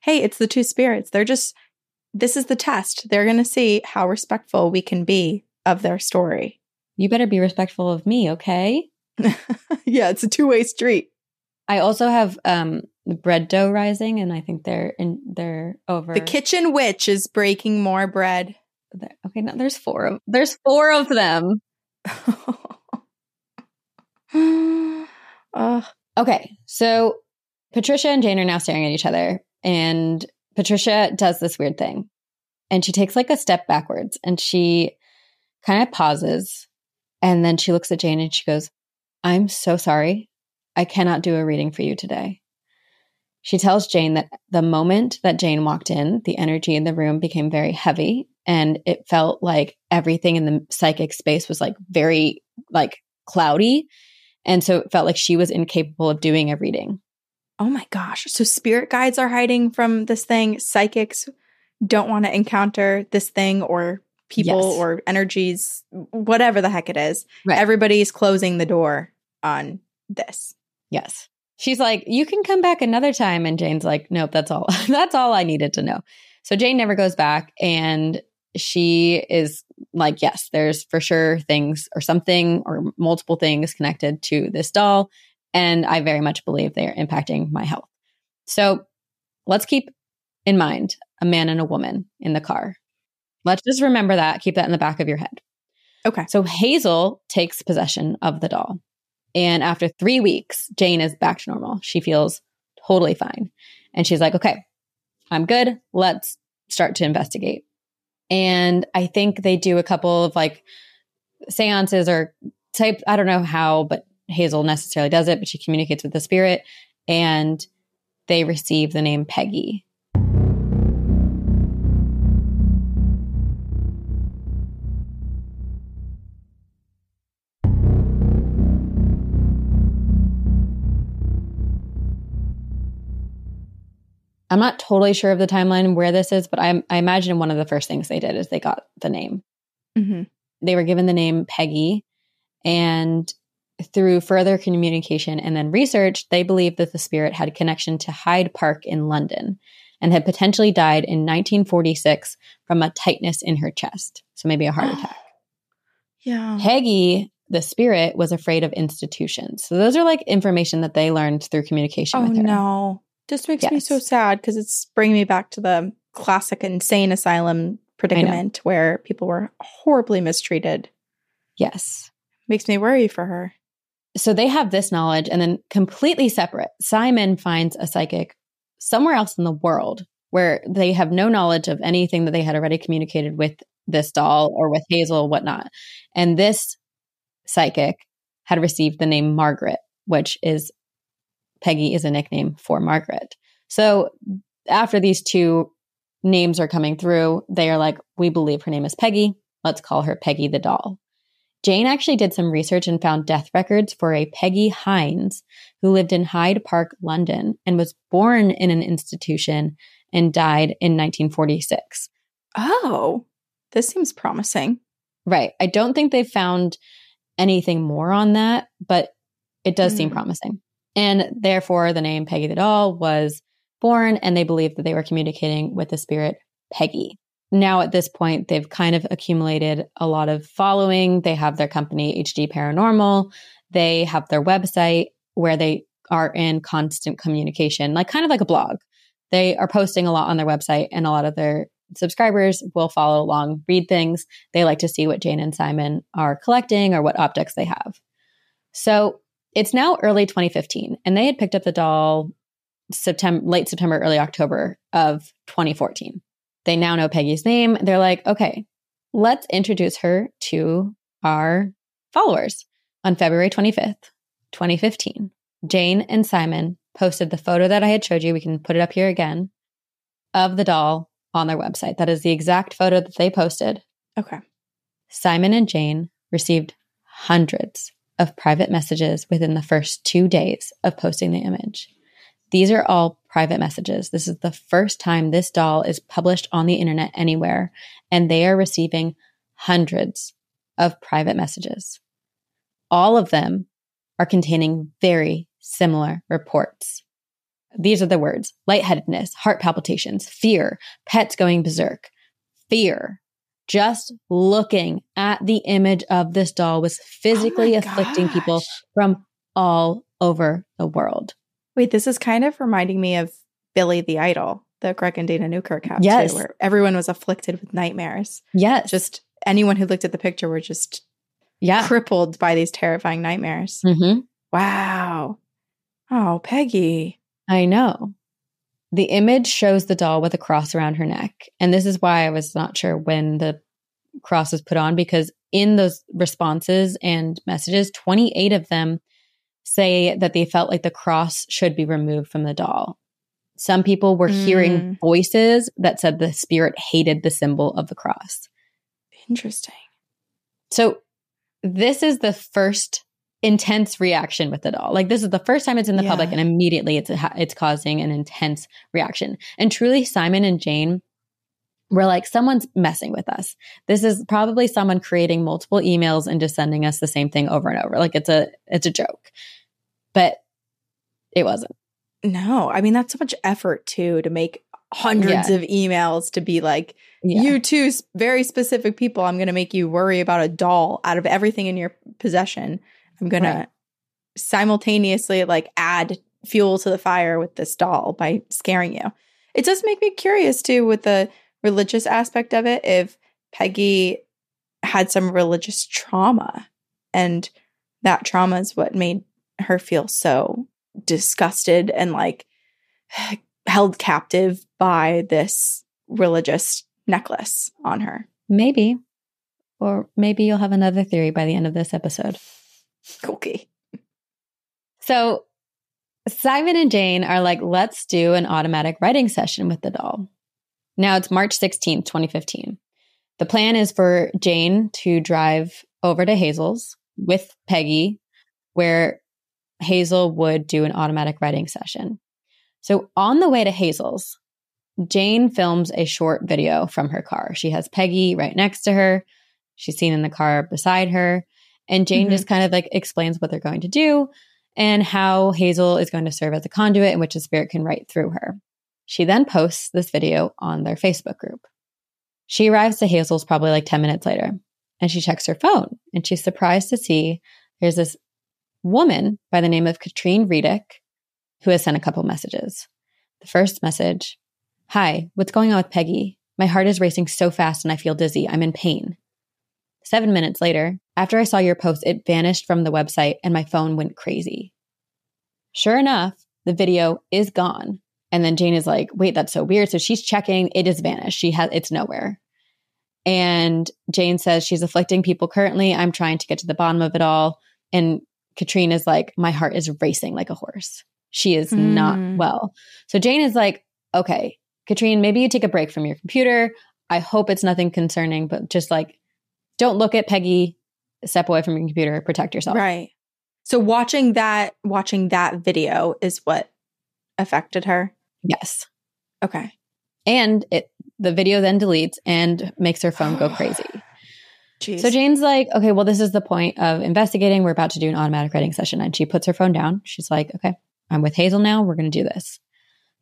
Hey, it's the two spirits. They're just, this is the test. They're going to see how respectful we can be of their story. You better be respectful of me, okay? yeah, it's a two way street. I also have um bread dough rising, and I think they're in they're over The kitchen witch is breaking more bread. Okay, now there's four of there's four of them. Ugh. Okay, so Patricia and Jane are now staring at each other, and Patricia does this weird thing, and she takes like a step backwards, and she kind of pauses, and then she looks at Jane and she goes, "I'm so sorry, I cannot do a reading for you today." She tells Jane that the moment that Jane walked in, the energy in the room became very heavy, and it felt like everything in the psychic space was like very like cloudy. And so it felt like she was incapable of doing a reading. Oh my gosh. So spirit guides are hiding from this thing. Psychics don't want to encounter this thing or people Yes. or energies, whatever the heck it is. Right. Everybody's closing the door on this. Yes. She's like, you can come back another time. And Jane's like, nope, that's all. that's all I needed to know. So Jane never goes back. And she is like, yes, there's for sure things or something or multiple things connected to this doll. And I very much believe they are impacting my health. So let's keep in mind a man and a woman in the car. Let's just remember that. Keep that in the back of your head. Okay. So Hazel takes possession of the doll. And after three weeks, Jane is back to normal. She feels totally fine. And she's like, okay, I'm good. Let's start to investigate. And I think they do a couple of like seances or type, I don't know how, but Hazel necessarily does it, but she communicates with the spirit and they receive the name Peggy. I'm not totally sure of the timeline where this is, but I, I imagine one of the first things they did is they got the name. hmm They were given the name Peggy, and through further communication and then research, they believe that the spirit had a connection to Hyde Park in London and had potentially died in 1946 from a tightness in her chest. So maybe a heart attack. Yeah. Peggy, the spirit, was afraid of institutions. So those are like information that they learned through communication Oh with her. no. This makes me so sad because it's bringing me back to the classic insane asylum predicament where people were horribly mistreated. Yes. Makes me worry for her. So they have this knowledge and then completely separate simon finds a psychic somewhere else in the world where they have no knowledge of anything that they had already communicated with this doll or with hazel whatnot. And this psychic had received the name margaret which is peggy is a nickname for margaret. So after these two names are coming through they are like we believe her name is peggy. Let's call her peggy the doll Jane actually did some research and found death records for a Peggy Hines who lived in Hyde Park, London, and was born in an institution and died in 1946. Oh, this seems promising. Right. I don't think they've found anything more on that, but it does seem Hmm. promising. And therefore, the name Peggy the Doll was born, and they believed that they were communicating with the spirit Peggy. Now, at this point, they've kind of accumulated a lot of following. They have their company, HD Paranormal. They have their website where they are in constant communication, like kind of like a blog. They are posting a lot on their website, and a lot of their subscribers will follow along, read things. They like to see what Jane and Simon are collecting or what objects they have. So it's now early 2015, and they had picked up the doll September, late September, early October of 2014. They now know Peggy's name. They're like, okay, let's introduce her to our followers. On February 25th, 2015, Jane and Simon posted the photo that I had showed you. We can put it up here again of the doll on their website. That is the exact photo that they posted. Okay. Simon and Jane received hundreds of private messages within the first two days of posting the image. These are all private messages. This is the first time this doll is published on the internet anywhere, and they are receiving hundreds of private messages. All of them are containing very similar reports. These are the words lightheadedness, heart palpitations, fear, pets going berserk, fear. Just looking at the image of this doll was oh physically Oh afflicting people from all over the world. Wait, this is kind of reminding me of Billy the Doll, the Greg and Dana Newkirk have Yes. too, where everyone was afflicted with nightmares. Yes. Just anyone who looked at the picture were just yeah. crippled by these terrifying nightmares. Mm-hmm. Wow. Oh, Peggy. I know. The image shows the doll with a cross around her neck. And this is why I was not sure when the cross was put on because in those responses and messages, 28 of them say that they felt like the cross should be removed from the doll. Some people were hearing Mm. voices that said the spirit hated the symbol of the cross. Interesting. So this is the first intense reaction with the doll. Like this is the first time it's in the Yeah. public, and immediately it's it's causing an intense reaction. And truly, Simon and Jane were like, someone's messing with us. This is probably someone creating multiple emails and just sending us the same thing over and over. Like it's a it's a joke, but it wasn't. No, I mean, that's so much effort too to make hundreds Yeah. of emails to be like, Yeah. you two very specific people, I'm going to make you worry about a doll out of everything in your possession. I'm going Right. to simultaneously like add fuel to the fire with this doll by scaring you. It does make me curious too with the religious aspect of it if Peggy had some religious trauma and that trauma is what made her feel so disgusted and like held captive by this religious necklace on her. maybe, or maybe you'll have another theory by the end of this episode. Okay. So Simon and Jane are like, let's do an automatic writing session with the doll. Now it's March 16th, 2015. The plan is for Jane to drive over to Hazel's with Peggy, where Hazel would do an automatic writing session. So on the way to Hazel's, Jane films a short video from her car. She has Peggy right next to her. She's seen in the car beside her. And Jane Mhm. just kind of like explains what they're going to do and how Hazel is going to serve as a conduit in which the spirit can write through her. She then posts this video on their Facebook group. She arrives to Hazel's probably like 10 minutes later and she checks her phone and she's surprised to see there's this woman by the name of Katrine Redick who has sent a couple messages. The first message Hi, what's going on with Peggy? My heart is racing so fast and I feel dizzy. I'm in pain. Seven minutes later, after I saw your post, it vanished from the website and my phone went crazy. Sure enough, the video is gone. And then Jane is like, wait, that's so weird. So she's checking, it has vanished. She has it's nowhere. And Jane says she's afflicting people currently. I'm trying to get to the bottom of it all. And Katrine is like, my heart is racing like a horse. She is not Hmm. well. So Jane is like, okay, Katrine, maybe you take a break from your computer. I hope it's nothing concerning, but just like, don't look at Peggy. Step away from your computer. Protect yourself. Right. So watching that watching that video is what affected her. Yes. Okay. And it the video then deletes and makes her phone go crazy. Jeez. So Jane's like, okay, well, this is the point of investigating. We're about to do an automatic writing session. And she puts her phone down. She's like, okay, I'm with Hazel now. We're going to do this.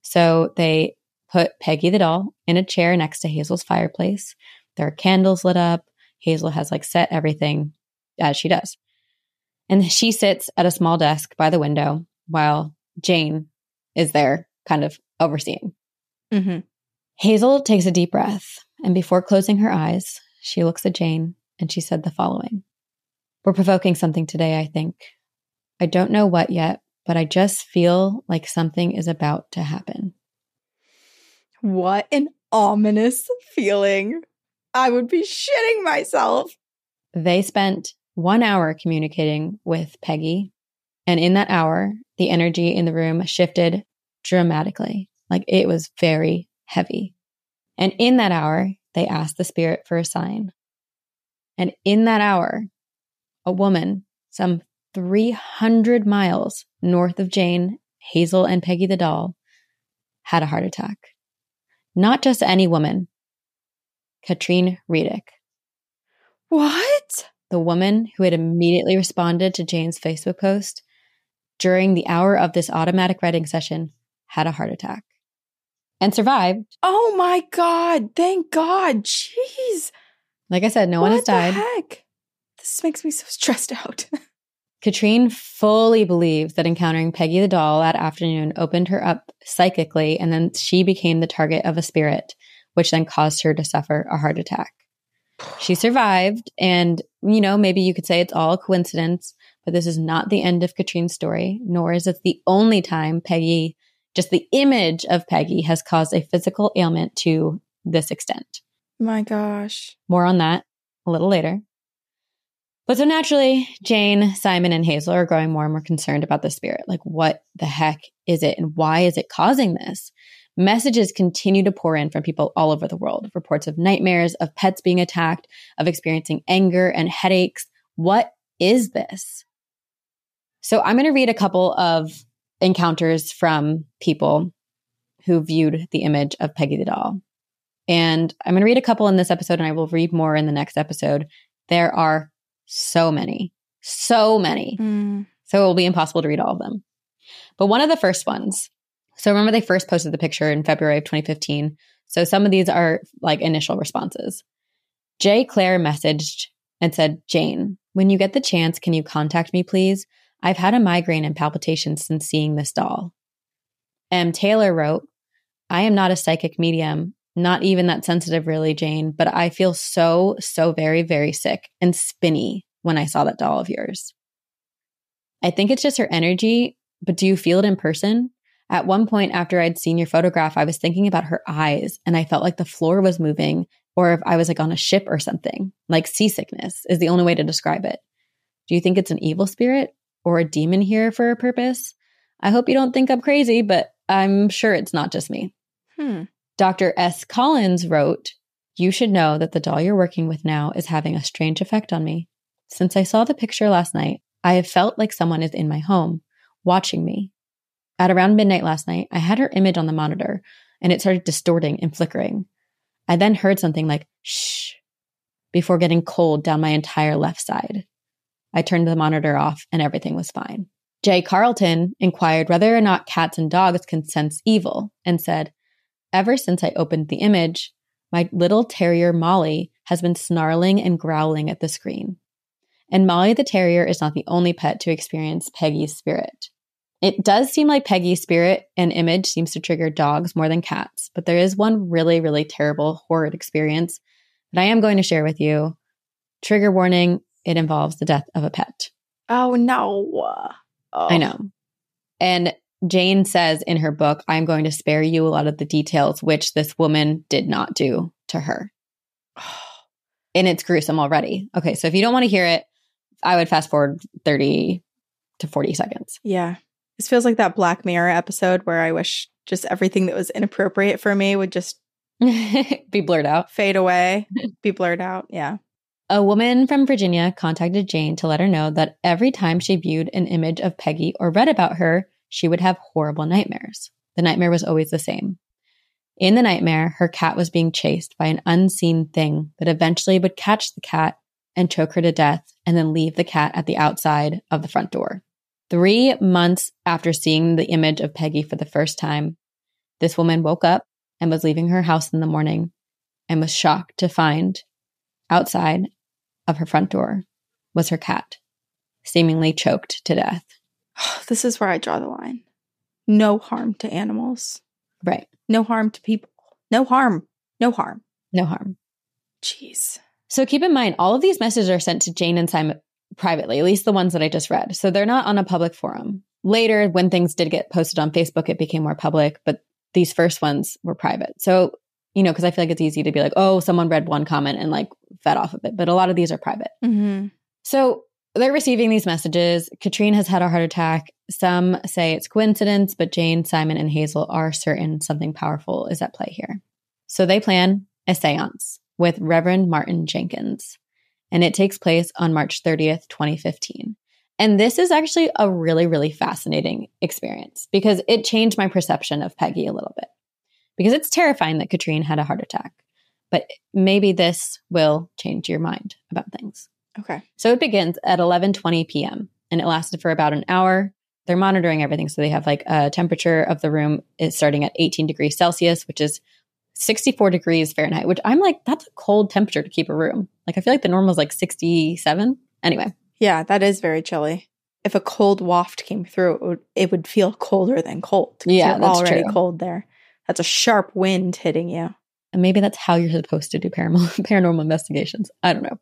So they put Peggy the doll in a chair next to Hazel's fireplace. There are candles lit up. Hazel has like set everything as she does. And she sits at a small desk by the window while Jane is there kind of overseeing. hmm Hazel takes a deep breath, and before closing her eyes, she looks at Jane and she said the following We're provoking something today, I think. I don't know what yet, but I just feel like something is about to happen. What an ominous feeling. I would be shitting myself. They spent one hour communicating with Peggy, and in that hour, the energy in the room shifted dramatically. Like it was very heavy. And in that hour, they asked the spirit for a sign. And in that hour, a woman, some 300 miles north of Jane, Hazel, and Peggy the doll, had a heart attack. Not just any woman, Katrine Redick. What? The woman who had immediately responded to Jane's Facebook post during the hour of this automatic writing session had a heart attack and survived. Oh my God. Thank God. Jeez. Like I said, no one has What the died. heck? This makes me so stressed out. Katrine fully believes that encountering Peggy the doll that afternoon opened her up psychically, and then she became the target of a spirit, which then caused her to suffer a heart attack. She survived, and you know, maybe you could say it's all a coincidence, but this is not the end of Katrine's story, nor is it the only time Peggy, just the image of Peggy, has caused a physical ailment to this extent. my gosh. More on that a little later. But so naturally, Jane, Simon, and Hazel are growing more and more concerned about the spirit. Like, what the heck is it and why is it causing this? Messages continue to pour in from people all over the world reports of nightmares, of pets being attacked, of experiencing anger and headaches. What is this? So, I'm going to read a couple of encounters from people who viewed the image of Peggy the doll. And I'm going to read a couple in this episode and I will read more in the next episode. There are so many, so many. Mm. So it will be impossible to read all of them. But one of the first ones. So remember, they first posted the picture in February of 2015. So some of these are like initial responses. Jay Claire messaged and said, Jane, when you get the chance, can you contact me, please? I've had a migraine and palpitations since seeing this doll. M. Taylor wrote, I am not a psychic medium, not even that sensitive, really, Jane, but I feel so, so very, very sick and spinny when I saw that doll of yours. I think it's just her energy, but do you feel it in person? At one point after I'd seen your photograph, I was thinking about her eyes and I felt like the floor was moving or if I was like on a ship or something. Like seasickness is the only way to describe it. Do you think it's an evil spirit or a demon here for a purpose? I hope you don't think I'm crazy, but I'm sure it's not just me. Hmm. Dr. S. Collins wrote, You should know that the doll you're working with now is having a strange effect on me. Since I saw the picture last night, I have felt like someone is in my home, watching me. At around midnight last night, I had her image on the monitor and it started distorting and flickering. I then heard something like, shh, before getting cold down my entire left side. I turned the monitor off and everything was fine. Jay Carlton inquired whether or not cats and dogs can sense evil and said, Ever since I opened the image, my little terrier Molly has been snarling and growling at the screen. And Molly the terrier is not the only pet to experience Peggy's spirit. It does seem like Peggy's spirit and image seems to trigger dogs more than cats, but there is one really, really terrible, horrid experience that I am going to share with you. Trigger warning, it involves the death of a pet. Oh no. Oh. I know. And Jane says in her book, I'm going to spare you a lot of the details, which this woman did not do to her. And it's gruesome already. Okay, so if you don't want to hear it, I would fast forward 30 to 40 seconds. Yeah. This feels like that Black Mirror episode where I wish just everything that was inappropriate for me would just Be blurred out. fade away, be blurred out. Yeah. A woman from Virginia contacted Jane to let her know that every time she viewed an image of Peggy or read about her, she would have horrible nightmares. The nightmare was always the same. In the nightmare, her cat was being chased by an unseen thing that eventually would catch the cat and choke her to death and then leave the cat at the outside of the front door. Three months after seeing the image of Peggy for the first time, this woman woke up and was leaving her house in the morning and was shocked to find outside of her front door was her cat, seemingly choked to death. This is where I draw the line. No harm to animals. Right. No harm to people. No harm. No harm. No harm. Jeez. So keep in mind, all of these messages are sent to Jane and Simon privately, at least the ones that I just read. So they're not on a public forum. Later, when things did get posted on Facebook, it became more public, but these first ones were private. So, you know, because I feel like it's easy to be like, oh, someone read one comment and like fed off of it, but a lot of these are private. Mm-hmm. So they're receiving these messages. Katrine has had a heart attack. Some say it's coincidence, but Jane, Simon, and Hazel are certain something powerful is at play here. So they plan a seance with Reverend Martin Jenkins. and it takes place on March 30th, 2015. And this is actually a really, really fascinating experience because it changed my perception of Peggy a little bit. Because it's terrifying that Katrine had a heart attack, but maybe this will change your mind about things. Okay. So it begins at 11:20 p.m. and it lasted for about an hour. They're monitoring everything, so they have like a temperature of the room is starting at 18 degrees Celsius, which is 64 degrees Fahrenheit. Which I'm like, that's a cold temperature to keep a room. Like I feel like the normal is like 67. Anyway, Yeah, that is very chilly. If a cold waft came through, it would, it would feel colder than cold. Yeah, that's already true. cold there. That's a sharp wind hitting you. And maybe that's how you're supposed to do paranormal, paranormal investigations. I don't know.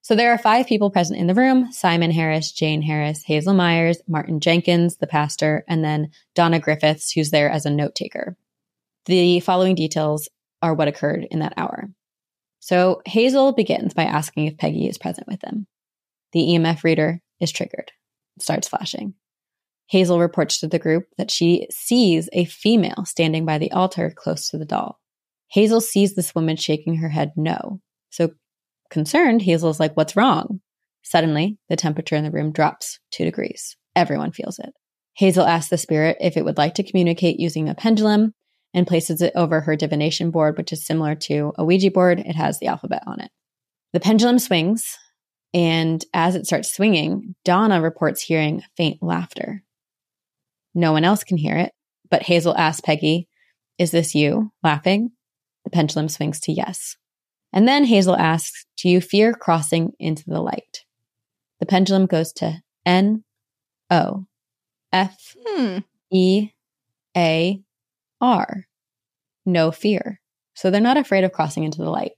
So there are five people present in the room Simon Harris, Jane Harris, Hazel Myers, Martin Jenkins, the pastor, and then Donna Griffiths, who's there as a note taker. The following details are what occurred in that hour. So Hazel begins by asking if Peggy is present with them. The EMF reader is triggered, it starts flashing. Hazel reports to the group that she sees a female standing by the altar close to the doll. Hazel sees this woman shaking her head no. So concerned, Hazel's like, What's wrong? Suddenly, the temperature in the room drops two degrees. Everyone feels it. Hazel asks the spirit if it would like to communicate using a pendulum and places it over her divination board, which is similar to a Ouija board. It has the alphabet on it. The pendulum swings, and as it starts swinging, Donna reports hearing faint laughter. No one else can hear it, but Hazel asks Peggy, Is this you laughing? The pendulum swings to yes. And then Hazel asks, Do you fear crossing into the light? The pendulum goes to N O F Hmm. E A R. No fear. So they're not afraid of crossing into the light.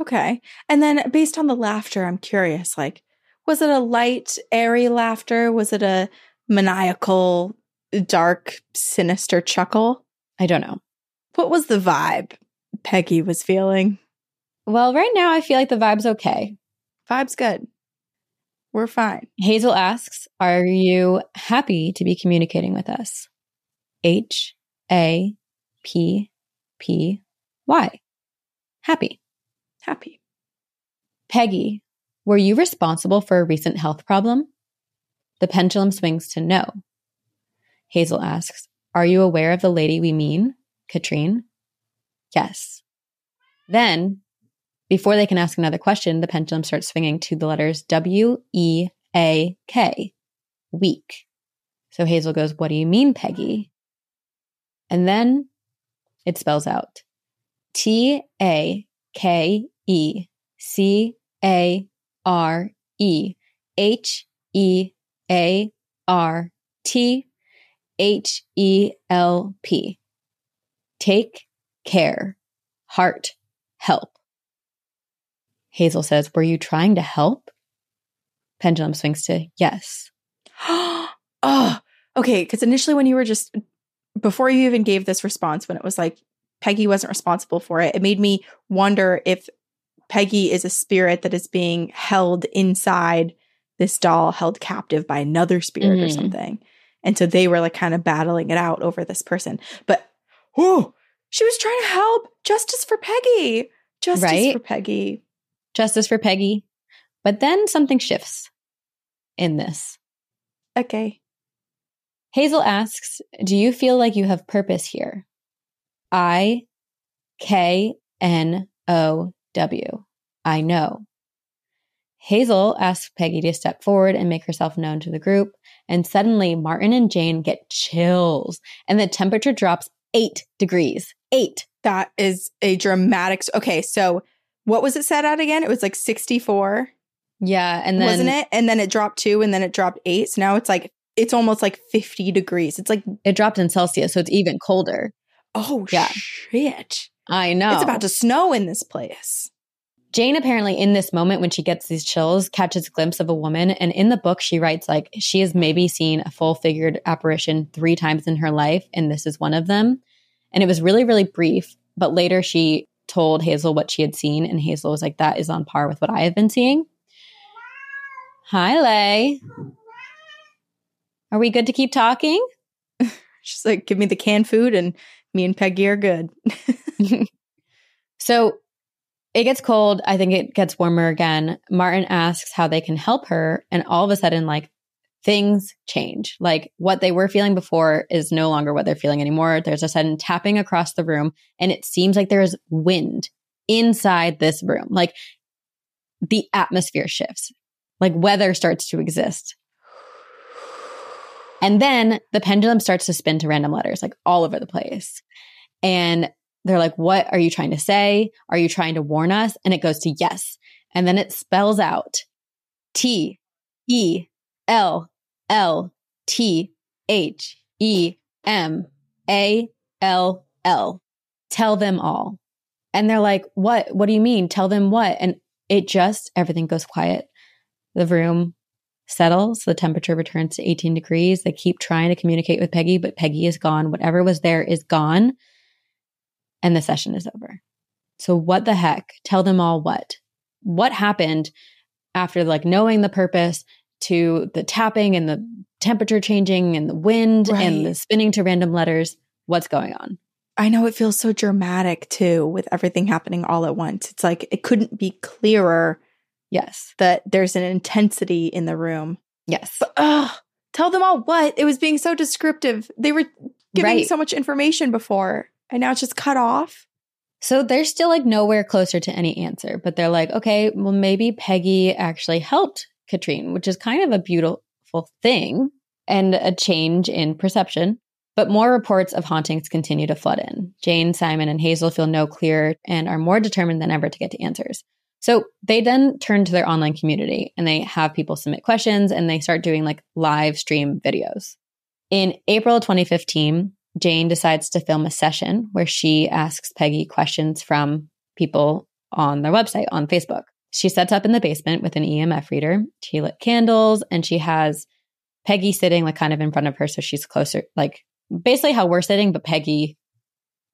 Okay. And then based on the laughter, I'm curious like, was it a light, airy laughter? Was it a maniacal, dark, sinister chuckle? I don't know. What was the vibe Peggy was feeling? Well, right now I feel like the vibe's okay. Vibe's good. We're fine. Hazel asks, Are you happy to be communicating with us? H A P P Y. Happy. Happy. Peggy, were you responsible for a recent health problem? The pendulum swings to no. Hazel asks, Are you aware of the lady we mean, Katrine? Yes. Then, before they can ask another question, the pendulum starts swinging to the letters W E A K, weak. So Hazel goes, What do you mean, Peggy? And then it spells out T A K E C A R E H E A R T H E L P. Take care. Heart. Help. Hazel says, Were you trying to help? Pendulum swings to yes. oh, okay. Because initially, when you were just before you even gave this response, when it was like Peggy wasn't responsible for it, it made me wonder if Peggy is a spirit that is being held inside this doll, held captive by another spirit or Mhm. something. And so they were like kind of battling it out over this person. But oh, she was trying to help. Justice for Peggy. Justice Right? for Peggy. Justice for Peggy. But then something shifts in this. Okay. Hazel asks, Do you feel like you have purpose here? I K N O W. I know. Hazel asks Peggy to step forward and make herself known to the group. And suddenly, Martin and Jane get chills, and the temperature drops eight degrees. Eight. That is a dramatic. Okay, so what was it set at again? It was like 64, Yeah. And then, wasn't it? And then it dropped two and then it dropped eight. So now it's like, it's almost like 50 degrees. It's like, it dropped in Celsius, so it's even colder. oh, Yeah. shit. I know. It's about to snow in this place. Jane apparently in this moment when she gets these chills catches a glimpse of a woman and in the book she writes like she has maybe seen a full figured apparition 3 times in her life and this is one of them. And it was really really brief, but later she told Hazel what she had seen and Hazel was like that is on par with what I have been seeing. Hi Lay. Are we good to keep talking? She's like, give me the canned food and me and Peggy are good. So It gets cold. I think it gets warmer again. Martin asks how they can help her. And all of a sudden, like things change. Like what they were feeling before is no longer what they're feeling anymore. There's a sudden tapping across the room, and it seems like there's wind inside this room. Like the atmosphere shifts, like weather starts to exist. And then the pendulum starts to spin to random letters, like all over the place. And they're like, What are you trying to say? Are you trying to warn us? And it goes to yes. And then it spells out T E L L T H E M A L L. Tell them all. And they're like, What? What do you mean? Tell them what? And it just, everything goes quiet. The room settles. The temperature returns to 18 degrees. They keep trying to communicate with Peggy, but Peggy is gone. Whatever was there is gone. And the session is over. So, what the heck? Tell them all what? What happened after like knowing the purpose to the tapping and the temperature changing and the wind Right. and the spinning to random letters? What's going on? I know it feels so dramatic too with everything happening all at once. It's like it couldn't be clearer Yes. that there's an intensity in the room. Yes. But ugh, tell them all what? It was being so descriptive. They were giving Right. so much information before, and now it's just cut off. So they're still like nowhere closer to any answer, but they're like, okay, well, maybe Peggy actually helped Katrine, which is kind of a beautiful thing and a change in perception. But more reports of hauntings continue to flood in. Jane, Simon, and Hazel feel no clearer and are more determined than ever to get to answers. So they then turn to their online community and they have people submit questions and they start doing like live stream videos. In April 2015, Jane decides to film a session where she asks Peggy questions from people on their website on Facebook. She sets up in the basement with an EMF reader. She lit candles and she has Peggy sitting like kind of in front of her so she's closer, like basically how we're sitting, but Peggy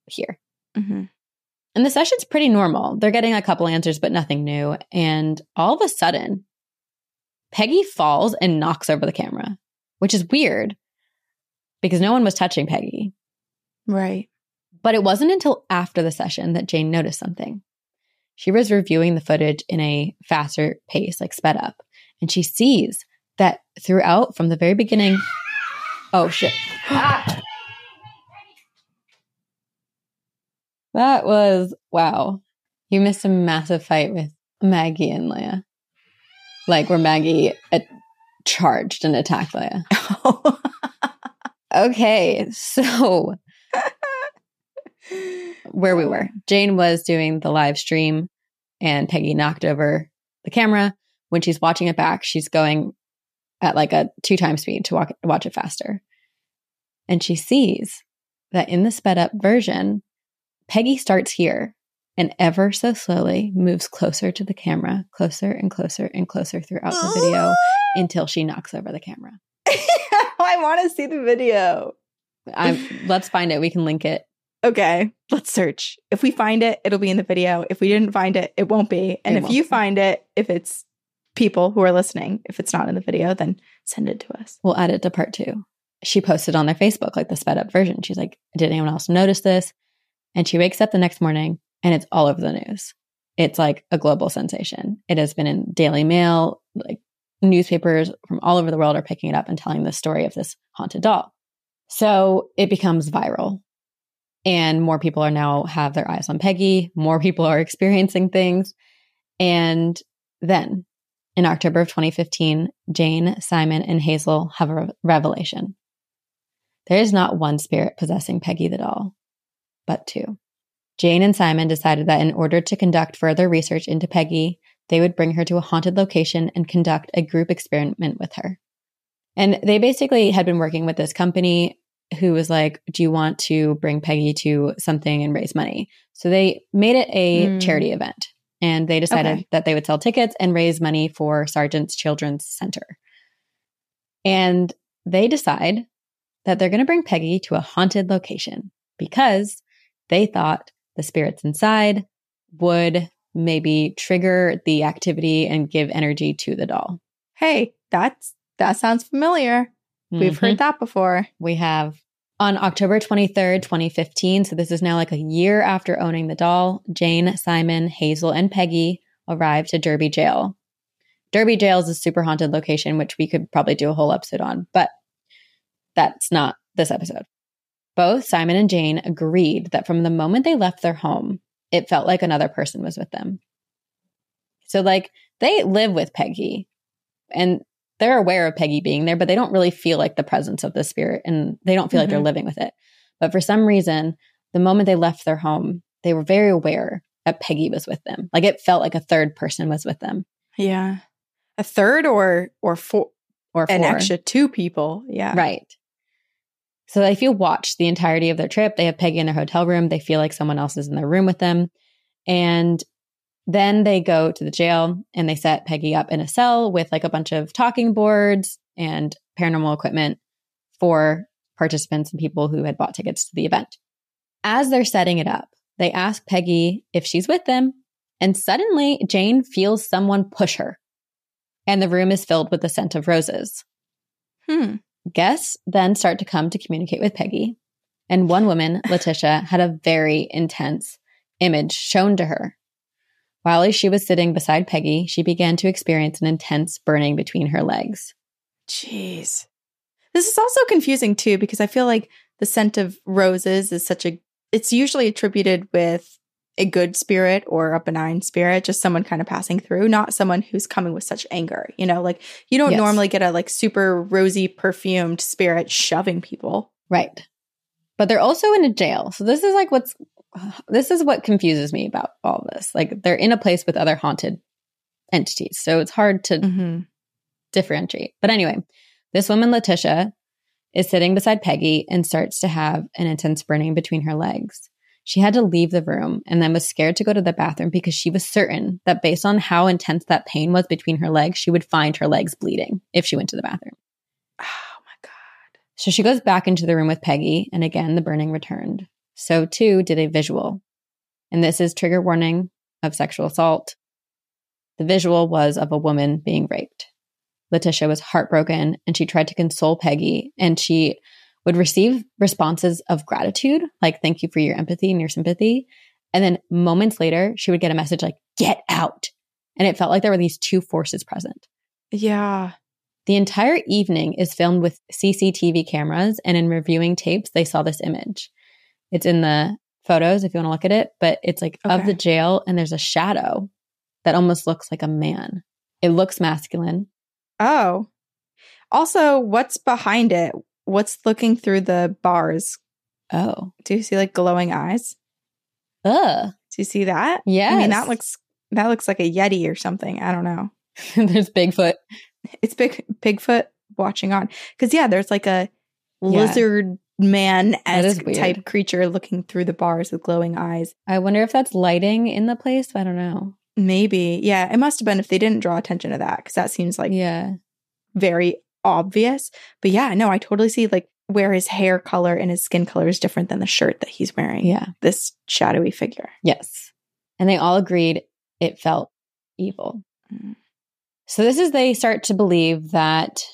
here. Mm-hmm. And the session's pretty normal. They're getting a couple answers, but nothing new. And all of a sudden, Peggy falls and knocks over the camera, which is weird because no one was touching Peggy. Right. But it wasn't until after the session that Jane noticed something. She was reviewing the footage in a faster pace, like sped up, and she sees that throughout from the very beginning. Oh, shit. That was wow. You missed a massive fight with Maggie and Leia. Like where Maggie uh, charged and attacked Leia. Okay, so where we were. Jane was doing the live stream and Peggy knocked over the camera. When she's watching it back, she's going at like a two times speed to walk, watch it faster. And she sees that in the sped up version, Peggy starts here and ever so slowly moves closer to the camera, closer and closer and closer throughout the video until she knocks over the camera. I want to see the video. I'm, let's find it. We can link it. Okay, let's search. If we find it, it'll be in the video. If we didn't find it, it won't be. And It if you be. find it, if it's people who are listening, if it's not in the video, then send it to us. We'll add it to part two. She posted on their Facebook, like the sped up version. She's like, Did anyone else notice this? And she wakes up the next morning and it's all over the news. It's like a global sensation. It has been in Daily Mail, like newspapers from all over the world are picking it up and telling the story of this haunted doll. So it becomes viral. And more people are now have their eyes on Peggy. More people are experiencing things. And then in October of 2015, Jane, Simon, and Hazel have a revelation. There is not one spirit possessing Peggy the doll, but two. Jane and Simon decided that in order to conduct further research into Peggy, they would bring her to a haunted location and conduct a group experiment with her. And they basically had been working with this company who was like, Do you want to bring Peggy to something and raise money? So they made it a Mm. charity event and they decided Okay. that they would sell tickets and raise money for Sargent's Children's Center. And they decide that they're going to bring Peggy to a haunted location because they thought the spirits inside would maybe trigger the activity and give energy to the doll. Hey, that's that sounds familiar. We've Mhm. heard that before. we have On October 23rd, 2015, so this is now like a year after owning the doll, Jane, Simon, Hazel, and Peggy arrived to Derby Jail. Derby Jail is a super haunted location, which we could probably do a whole episode on, but that's not this episode. Both Simon and Jane agreed that from the moment they left their home, it felt like another person was with them. So, like, they live with Peggy and they're aware of Peggy being there, but they don't really feel like the presence of the spirit and they don't feel mm-hmm. like they're mm-hmm. living with it. But for some reason, the moment they left their home, they were very aware that Peggy was with them. Like it felt like a third person was with them. Yeah. A third or or four or four. an extra two people. Yeah. Right. So if you watch the entirety of their trip, they have Peggy in their hotel room. They feel like someone else is in their room with them. And then they go to the jail and they set Peggy up in a cell with like a bunch of talking boards and paranormal equipment for participants and people who had bought tickets to the event. As they're setting it up, they ask Peggy if she's with them, and suddenly Jane feels someone push her, and the room is filled with the scent of roses. Hmm. Guests then start to come to communicate with Peggy, and one woman, Letitia, had a very intense image shown to her while she was sitting beside Peggy, she began to experience an intense burning between her legs. Jeez. This is also confusing too, because I feel like the scent of roses is such a, it's usually attributed with a good spirit or a benign spirit, just someone kind of passing through, not someone who's coming with such anger. You know, like you don't yes. normally get a like super rosy perfumed spirit shoving people. Right. But they're also in a jail. So this is like what's this is what confuses me about all this. Like they're in a place with other haunted entities. So it's hard to mm-hmm. differentiate. But anyway, this woman, Letitia, is sitting beside Peggy and starts to have an intense burning between her legs. She had to leave the room and then was scared to go to the bathroom because she was certain that based on how intense that pain was between her legs, she would find her legs bleeding if she went to the bathroom. Oh my God. So she goes back into the room with Peggy, and again, the burning returned. So too did a visual. And this is trigger warning of sexual assault. The visual was of a woman being raped. Letitia was heartbroken and she tried to console Peggy and she would receive responses of gratitude, like, thank you for your empathy and your sympathy. And then moments later, she would get a message like, get out. And it felt like there were these two forces present. Yeah. The entire evening is filmed with CCTV cameras, and in reviewing tapes, they saw this image. It's in the photos if you want to look at it, but it's like okay. of the jail and there's a shadow that almost looks like a man. It looks masculine. Oh. Also, what's behind it? What's looking through the bars? Oh. Do you see like glowing eyes? Ugh. Do you see that? Yeah. I mean, that looks that looks like a yeti or something. I don't know. there's Bigfoot. It's big Bigfoot watching on. Cause yeah, there's like a yeah. lizard man esque type creature looking through the bars with glowing eyes. I wonder if that's lighting in the place. I don't know. Maybe. Yeah, it must have been if they didn't draw attention to that because that seems like yeah, very obvious. But yeah, no, I totally see like where his hair color and his skin color is different than the shirt that he's wearing. Yeah. This shadowy figure. Yes. And they all agreed it felt evil. Mm. So this is they start to believe that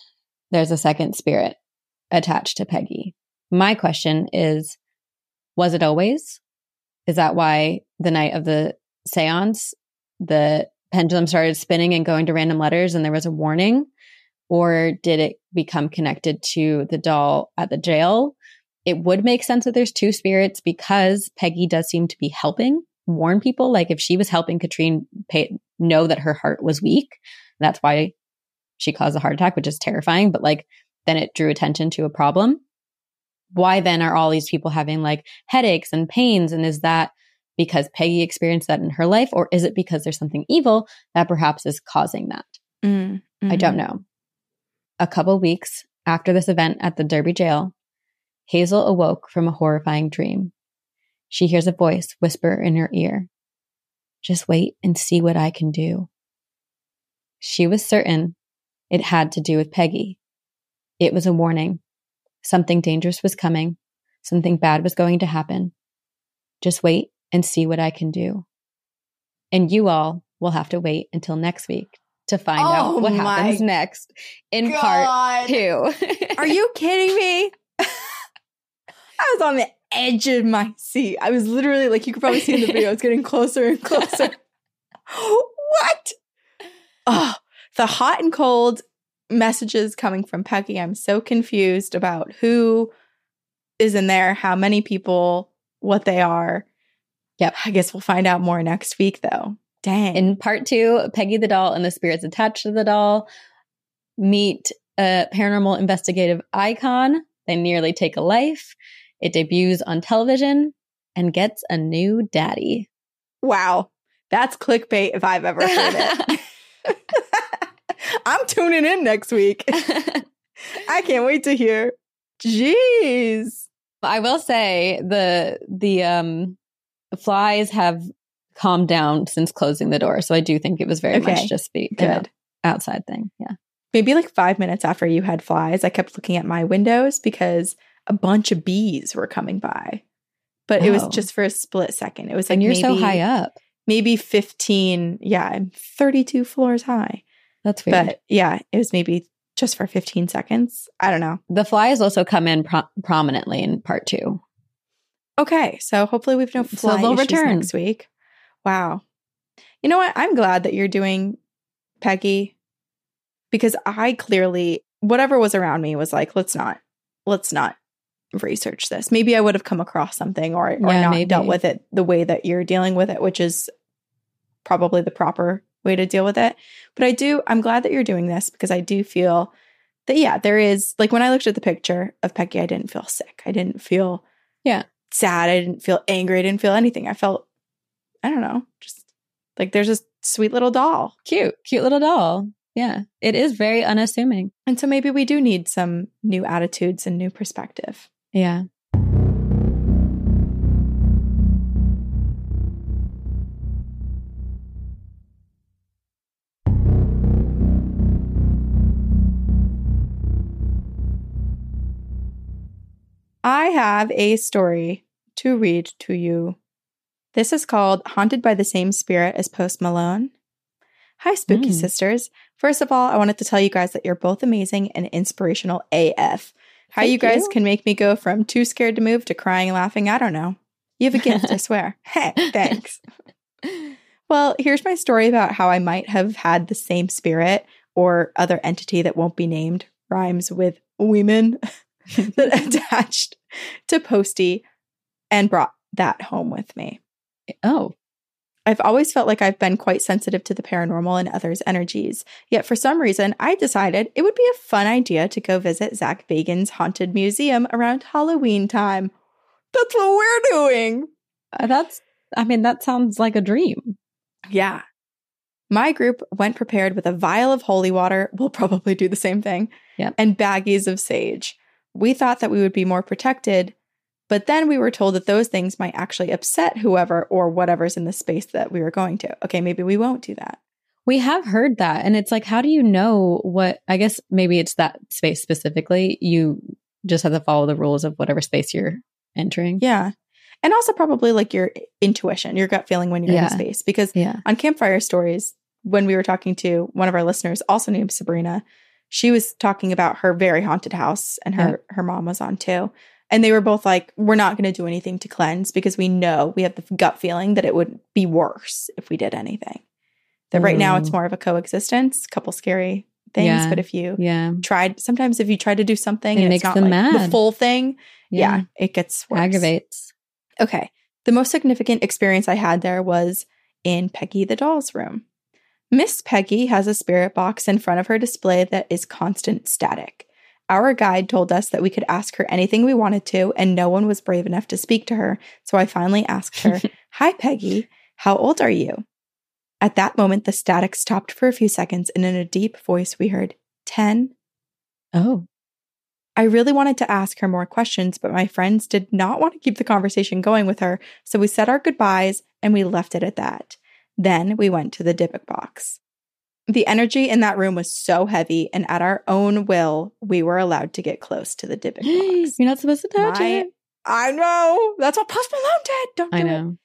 there's a second spirit attached to Peggy. My question is Was it always? Is that why the night of the seance, the pendulum started spinning and going to random letters and there was a warning? Or did it become connected to the doll at the jail? It would make sense that there's two spirits because Peggy does seem to be helping warn people. Like if she was helping Katrine pay, know that her heart was weak, that's why she caused a heart attack, which is terrifying. But like then it drew attention to a problem why then are all these people having like headaches and pains? And is that because Peggy experienced that in her life, or is it because there's something evil that perhaps is causing that? Mm-hmm. I don't know. A couple weeks after this event at the Derby jail, Hazel awoke from a horrifying dream. She hears a voice whisper in her ear, Just wait and see what I can do. She was certain it had to do with Peggy. It was a warning Something dangerous was coming. Something bad was going to happen. Just wait and see what I can do. And you all will have to wait until next week to find oh out what happens next in God. part two. Are you kidding me? I was on the edge of my seat. I was literally like, you could probably see in the video, it's getting closer and closer. what? Oh, the hot and cold messages coming from Peggy. I'm so confused about who is in there, how many people, what they are. Yep. I guess we'll find out more next week, though. Dang. In part two, Peggy the doll and the spirits attached to the doll meet a paranormal investigative icon. They nearly take a life. It debuts on television and gets a new daddy. wow. That's clickbait if I've ever heard it. I'm tuning in next week. I can't wait to hear. Jeez. I will say the the um flies have calmed down since closing the door. So I do think it was very Okay. much just the Good. outside thing. Yeah. Maybe like five minutes after you had flies, I kept looking at my windows because a bunch of bees were coming by. But it was Oh. just for a split second. It was like and you're maybe, so high up. Maybe 15. Yeah, I'm 32 floors high. That's weird. But yeah, it was maybe just for 15 seconds. I don't know. the flies also come in pro- prominently in part two. Okay, so hopefully we've no So fly they'll issues return. next week. Wow. You know what? I'm glad that you're doing Peggy because I clearly whatever was around me was like, let's not, let's not research this. Maybe I would have come across something or or Yeah, not maybe. dealt with it the way that you're dealing with it, which is probably the proper way to deal with it. But I do, I'm glad that you're doing this because I do feel that yeah, there is like when I looked at the picture of Peggy, I didn't feel sick. I didn't feel Yeah. sad. I didn't feel angry. I didn't feel anything. I felt, I don't know, just like there's this sweet little doll. Cute, cute little doll. Yeah. It is very unassuming. And so maybe we do need some new attitudes and new perspective. Yeah. I have a story to read to you. This is called Haunted by the Same Spirit as Post Malone. Hi, Spooky Mm. Sisters. First of all, I wanted to tell you guys that you're both amazing and inspirational AF. How Thank you guys you. can make me go from too scared to move to crying and laughing, I don't know. You have a gift, I swear. Hey, thanks. Well, here's my story about how I might have had the same spirit or other entity that won't be named, rhymes with women, that attached to Posty and brought that home with me. Oh, I've always felt like I've been quite sensitive to the paranormal and others' energies. Yet for some reason, I decided it would be a fun idea to go visit Zak Bagans' haunted museum around Halloween time. That's what we're doing. uh, that's, I mean, that sounds like a dream. Yeah. My group went prepared with a vial of holy water. We'll probably do the same thing. Yep. And baggies of sage. We thought that we would be more protected, but then we were told that those things might actually upset whoever or whatever's in the space that we were going to. Okay, maybe we won't do that. We have heard that. And it's like, how do you know what? I guess maybe it's that space specifically. You just have to follow the rules of whatever space you're entering. Yeah. And also probably like your intuition, your gut feeling when you're in Yeah. the space. Because Yeah. on Campfire Stories, when we were talking to one of our listeners, also named Sabrina, she was talking about her very haunted house, and her her mom was on too. And they were both like, "We're not going to do anything to cleanse because we know we have the gut feeling that it would be worse if we did anything. That right now it's mm. more of a coexistence, couple scary things. Yeah. But if you Yeah. tried, sometimes if you try to do something, It and makes it's not them like the full thing, yeah, it gets worse. Aggravates. Okay. The most significant experience I had there was in Peggy the doll's room. Miss Peggy has a spirit box in front of her display that is constant static. Our guide told us that we could ask her anything we wanted to, and no one was brave enough to speak to her. So I finally asked her, Hi, Peggy, how old are you? At that moment, the static stopped for a few seconds, and in a deep voice, we heard, 10. Oh. I really wanted to ask her more questions, but my friends did not want to keep the conversation going with her, so we said our goodbyes and we left it at that. Then we went to the Dybbuk box. The energy in that room was so heavy, and at our own will, we were allowed to get close to the Dybbuk box. You're not supposed to touch My- it. I know. That's what Post Malone did. Don't do I it. know.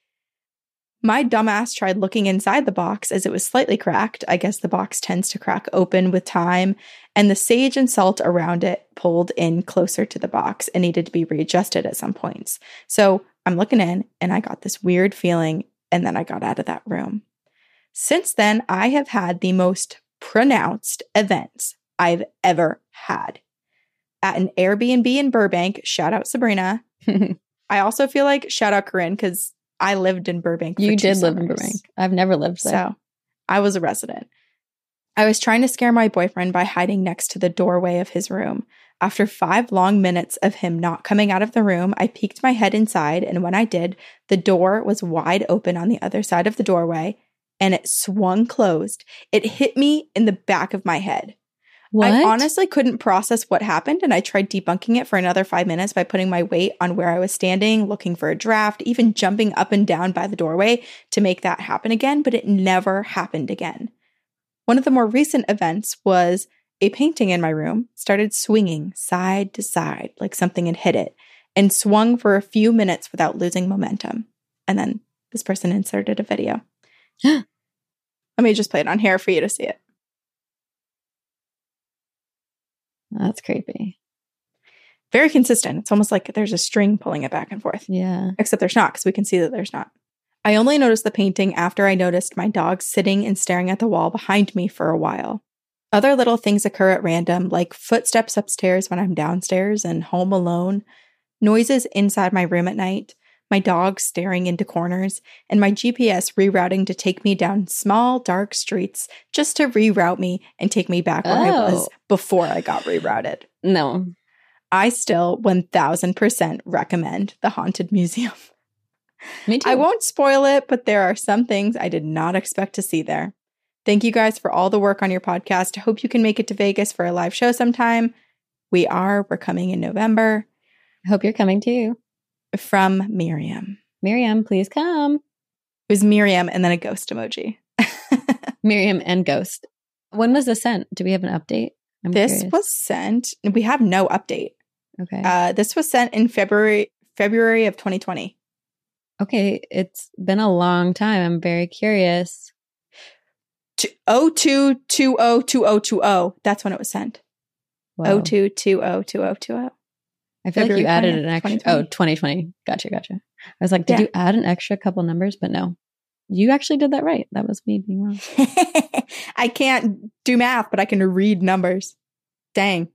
My dumbass tried looking inside the box as it was slightly cracked. I guess the box tends to crack open with time, and the sage and salt around it pulled in closer to the box and needed to be readjusted at some points. So I'm looking in, and I got this weird feeling, and then I got out of that room. Since then, I have had the most pronounced events I've ever had at an Airbnb in Burbank. Shout out Sabrina. I also feel like shout out Corinne because I lived in Burbank. you did live in Burbank. I've never lived there. So I was a resident. I was trying to scare my boyfriend by hiding next to the doorway of his room. After five long minutes of him not coming out of the room, I peeked my head inside, and when I did, the door was wide open on the other side of the doorway and it swung closed. It hit me in the back of my head. What? I honestly couldn't process what happened, and I tried debunking it for another five minutes by putting my weight on where I was standing, looking for a draft, even jumping up and down by the doorway to make that happen again, but it never happened again. One of the more recent events was a painting in my room started swinging side to side like something had hit it and swung for a few minutes without losing momentum. And then this person inserted a video. Let me just play it on here for you to see it. That's creepy. Very consistent. It's almost like there's a string pulling it back and forth, Yeah. except there's not because we can see that there's not. I only noticed the painting after I noticed my dog sitting and staring at the wall behind me for a while. Other little things occur at random, like footsteps upstairs when I'm downstairs and home alone, noises inside my room at night, my dog staring into corners, and my GPS rerouting to take me down small, dark streets just to reroute me and take me back where I oh. was Oh. before I got rerouted. No. I still 1000% recommend the Haunted Museum. Me too. I won't spoil it, but there are some things I did not expect to see there. Thank you guys for all the work on your podcast. I hope you can make it to Vegas for a live show sometime. We are. We're coming in November. I hope you're coming too. From Miriam. Miriam, please come. It was Miriam and then a ghost emoji. Miriam and Ghost. When was this sent? Do we have an update? I'm this curious. was sent. We have no update. okay. Uh, this was sent in February February of 2020. okay. It's been a long time. I'm very curious. To 02202020. That's when it was sent. Whoa. 02202020. I feel like February you added 20th, an extra. 2020. Oh, 2020. Gotcha. Gotcha. I was like, did Yeah. you add an extra couple numbers? But no, you actually did that right. That was me being wrong. I can't do math, but I can read numbers. Dang.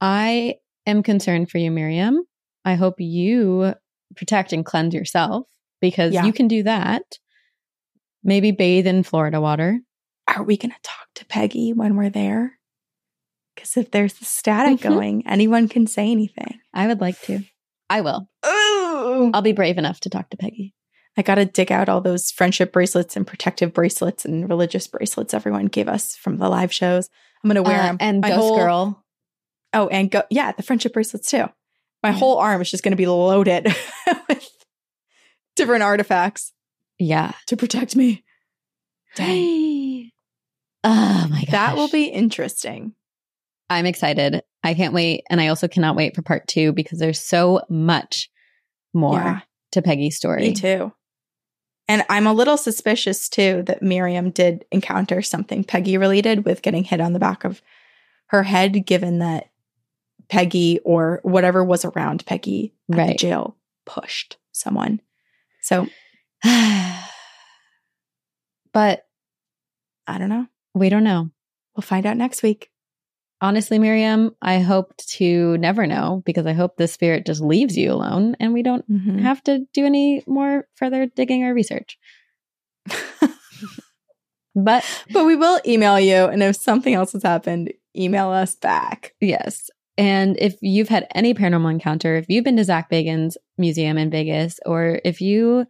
I am concerned for you, Miriam. I hope you protect and cleanse yourself because Yeah. you can do that. Maybe bathe in Florida water. Are we going to talk to Peggy when we're there? Because if there's the static Mhm. going, anyone can say anything. I would like to. I will. Ooh. I'll be brave enough to talk to Peggy. I got to dig out all those friendship bracelets and protective bracelets and religious bracelets everyone gave us from the live shows. I'm going to wear Uh, them. and My Ghost whole- Girl. Oh, and go. Yeah, the friendship bracelets too. My Yeah. whole arm is just going to be loaded with different artifacts Yeah. to protect me. Dang. oh my god. That will be interesting. I'm excited. I can't wait. And I also cannot wait for part two because there's so much more Yeah. to Peggy's story. Me too. And I'm a little suspicious too that Miriam did encounter something Peggy related with getting hit on the back of her head, given that Peggy or whatever was around Peggy at the jail pushed someone. So but I don't know. We don't know. We'll find out next week. Honestly, Miriam, I hoped to never know because I hope the spirit just leaves you alone and we don't Mhm. have to do any more further digging or research. But but we will email you. And if something else has happened, email us back. yes. And if you've had any paranormal encounter, if you've been to Zak Bagans' museum in Vegas, or if you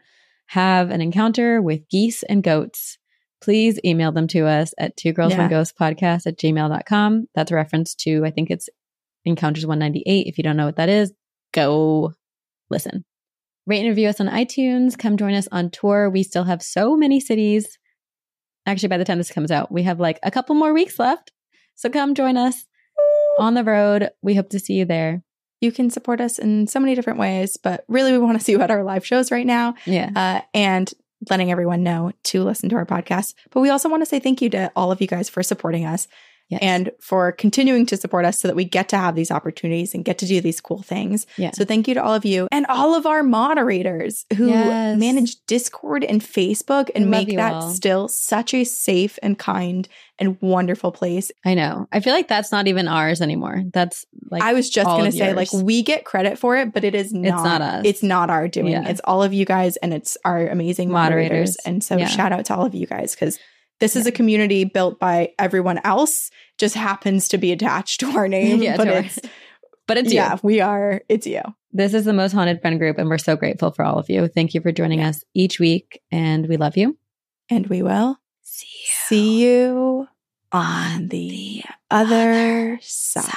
have an encounter with geese and goats, please email them to us at two girls Yeah. one ghost podcast at gmail.com. That's a reference to, I think it's Encounters 198. If you don't know what that is, go listen. Rate and review us on iTunes. Come join us on tour. We still have so many cities. Actually, by the time this comes out, we have like a couple more weeks left. So come join us on the road. We hope to see you there. You can support us in so many different ways, but really, we want to see you at our live shows right now. Yeah. Uh, and letting everyone know to listen to our podcast. But we also want to say thank you to all of you guys for supporting us Yes. and for continuing to support us so that we get to have these opportunities and get to do these cool things. yeah. So thank you to all of you and all of our moderators who Yes. manage Discord and Facebook and make that all. still such a safe and kind and wonderful place. I know. I feel like that's not even ours anymore. That's like I was just going to say like we get credit for it, but it is not it's not us. It's not our doing. Yeah. It's all of you guys and it's our amazing moderators. Moderators. And so Yeah. shout out to all of you guys cuz this is a community built by everyone else just happens to be attached to our name, Yeah, but it's but it's you. yeah, we are it's you. This is the most haunted friend group, and we're so grateful for all of you. Thank you for joining us each week, and we love you. And we will see you on the other side.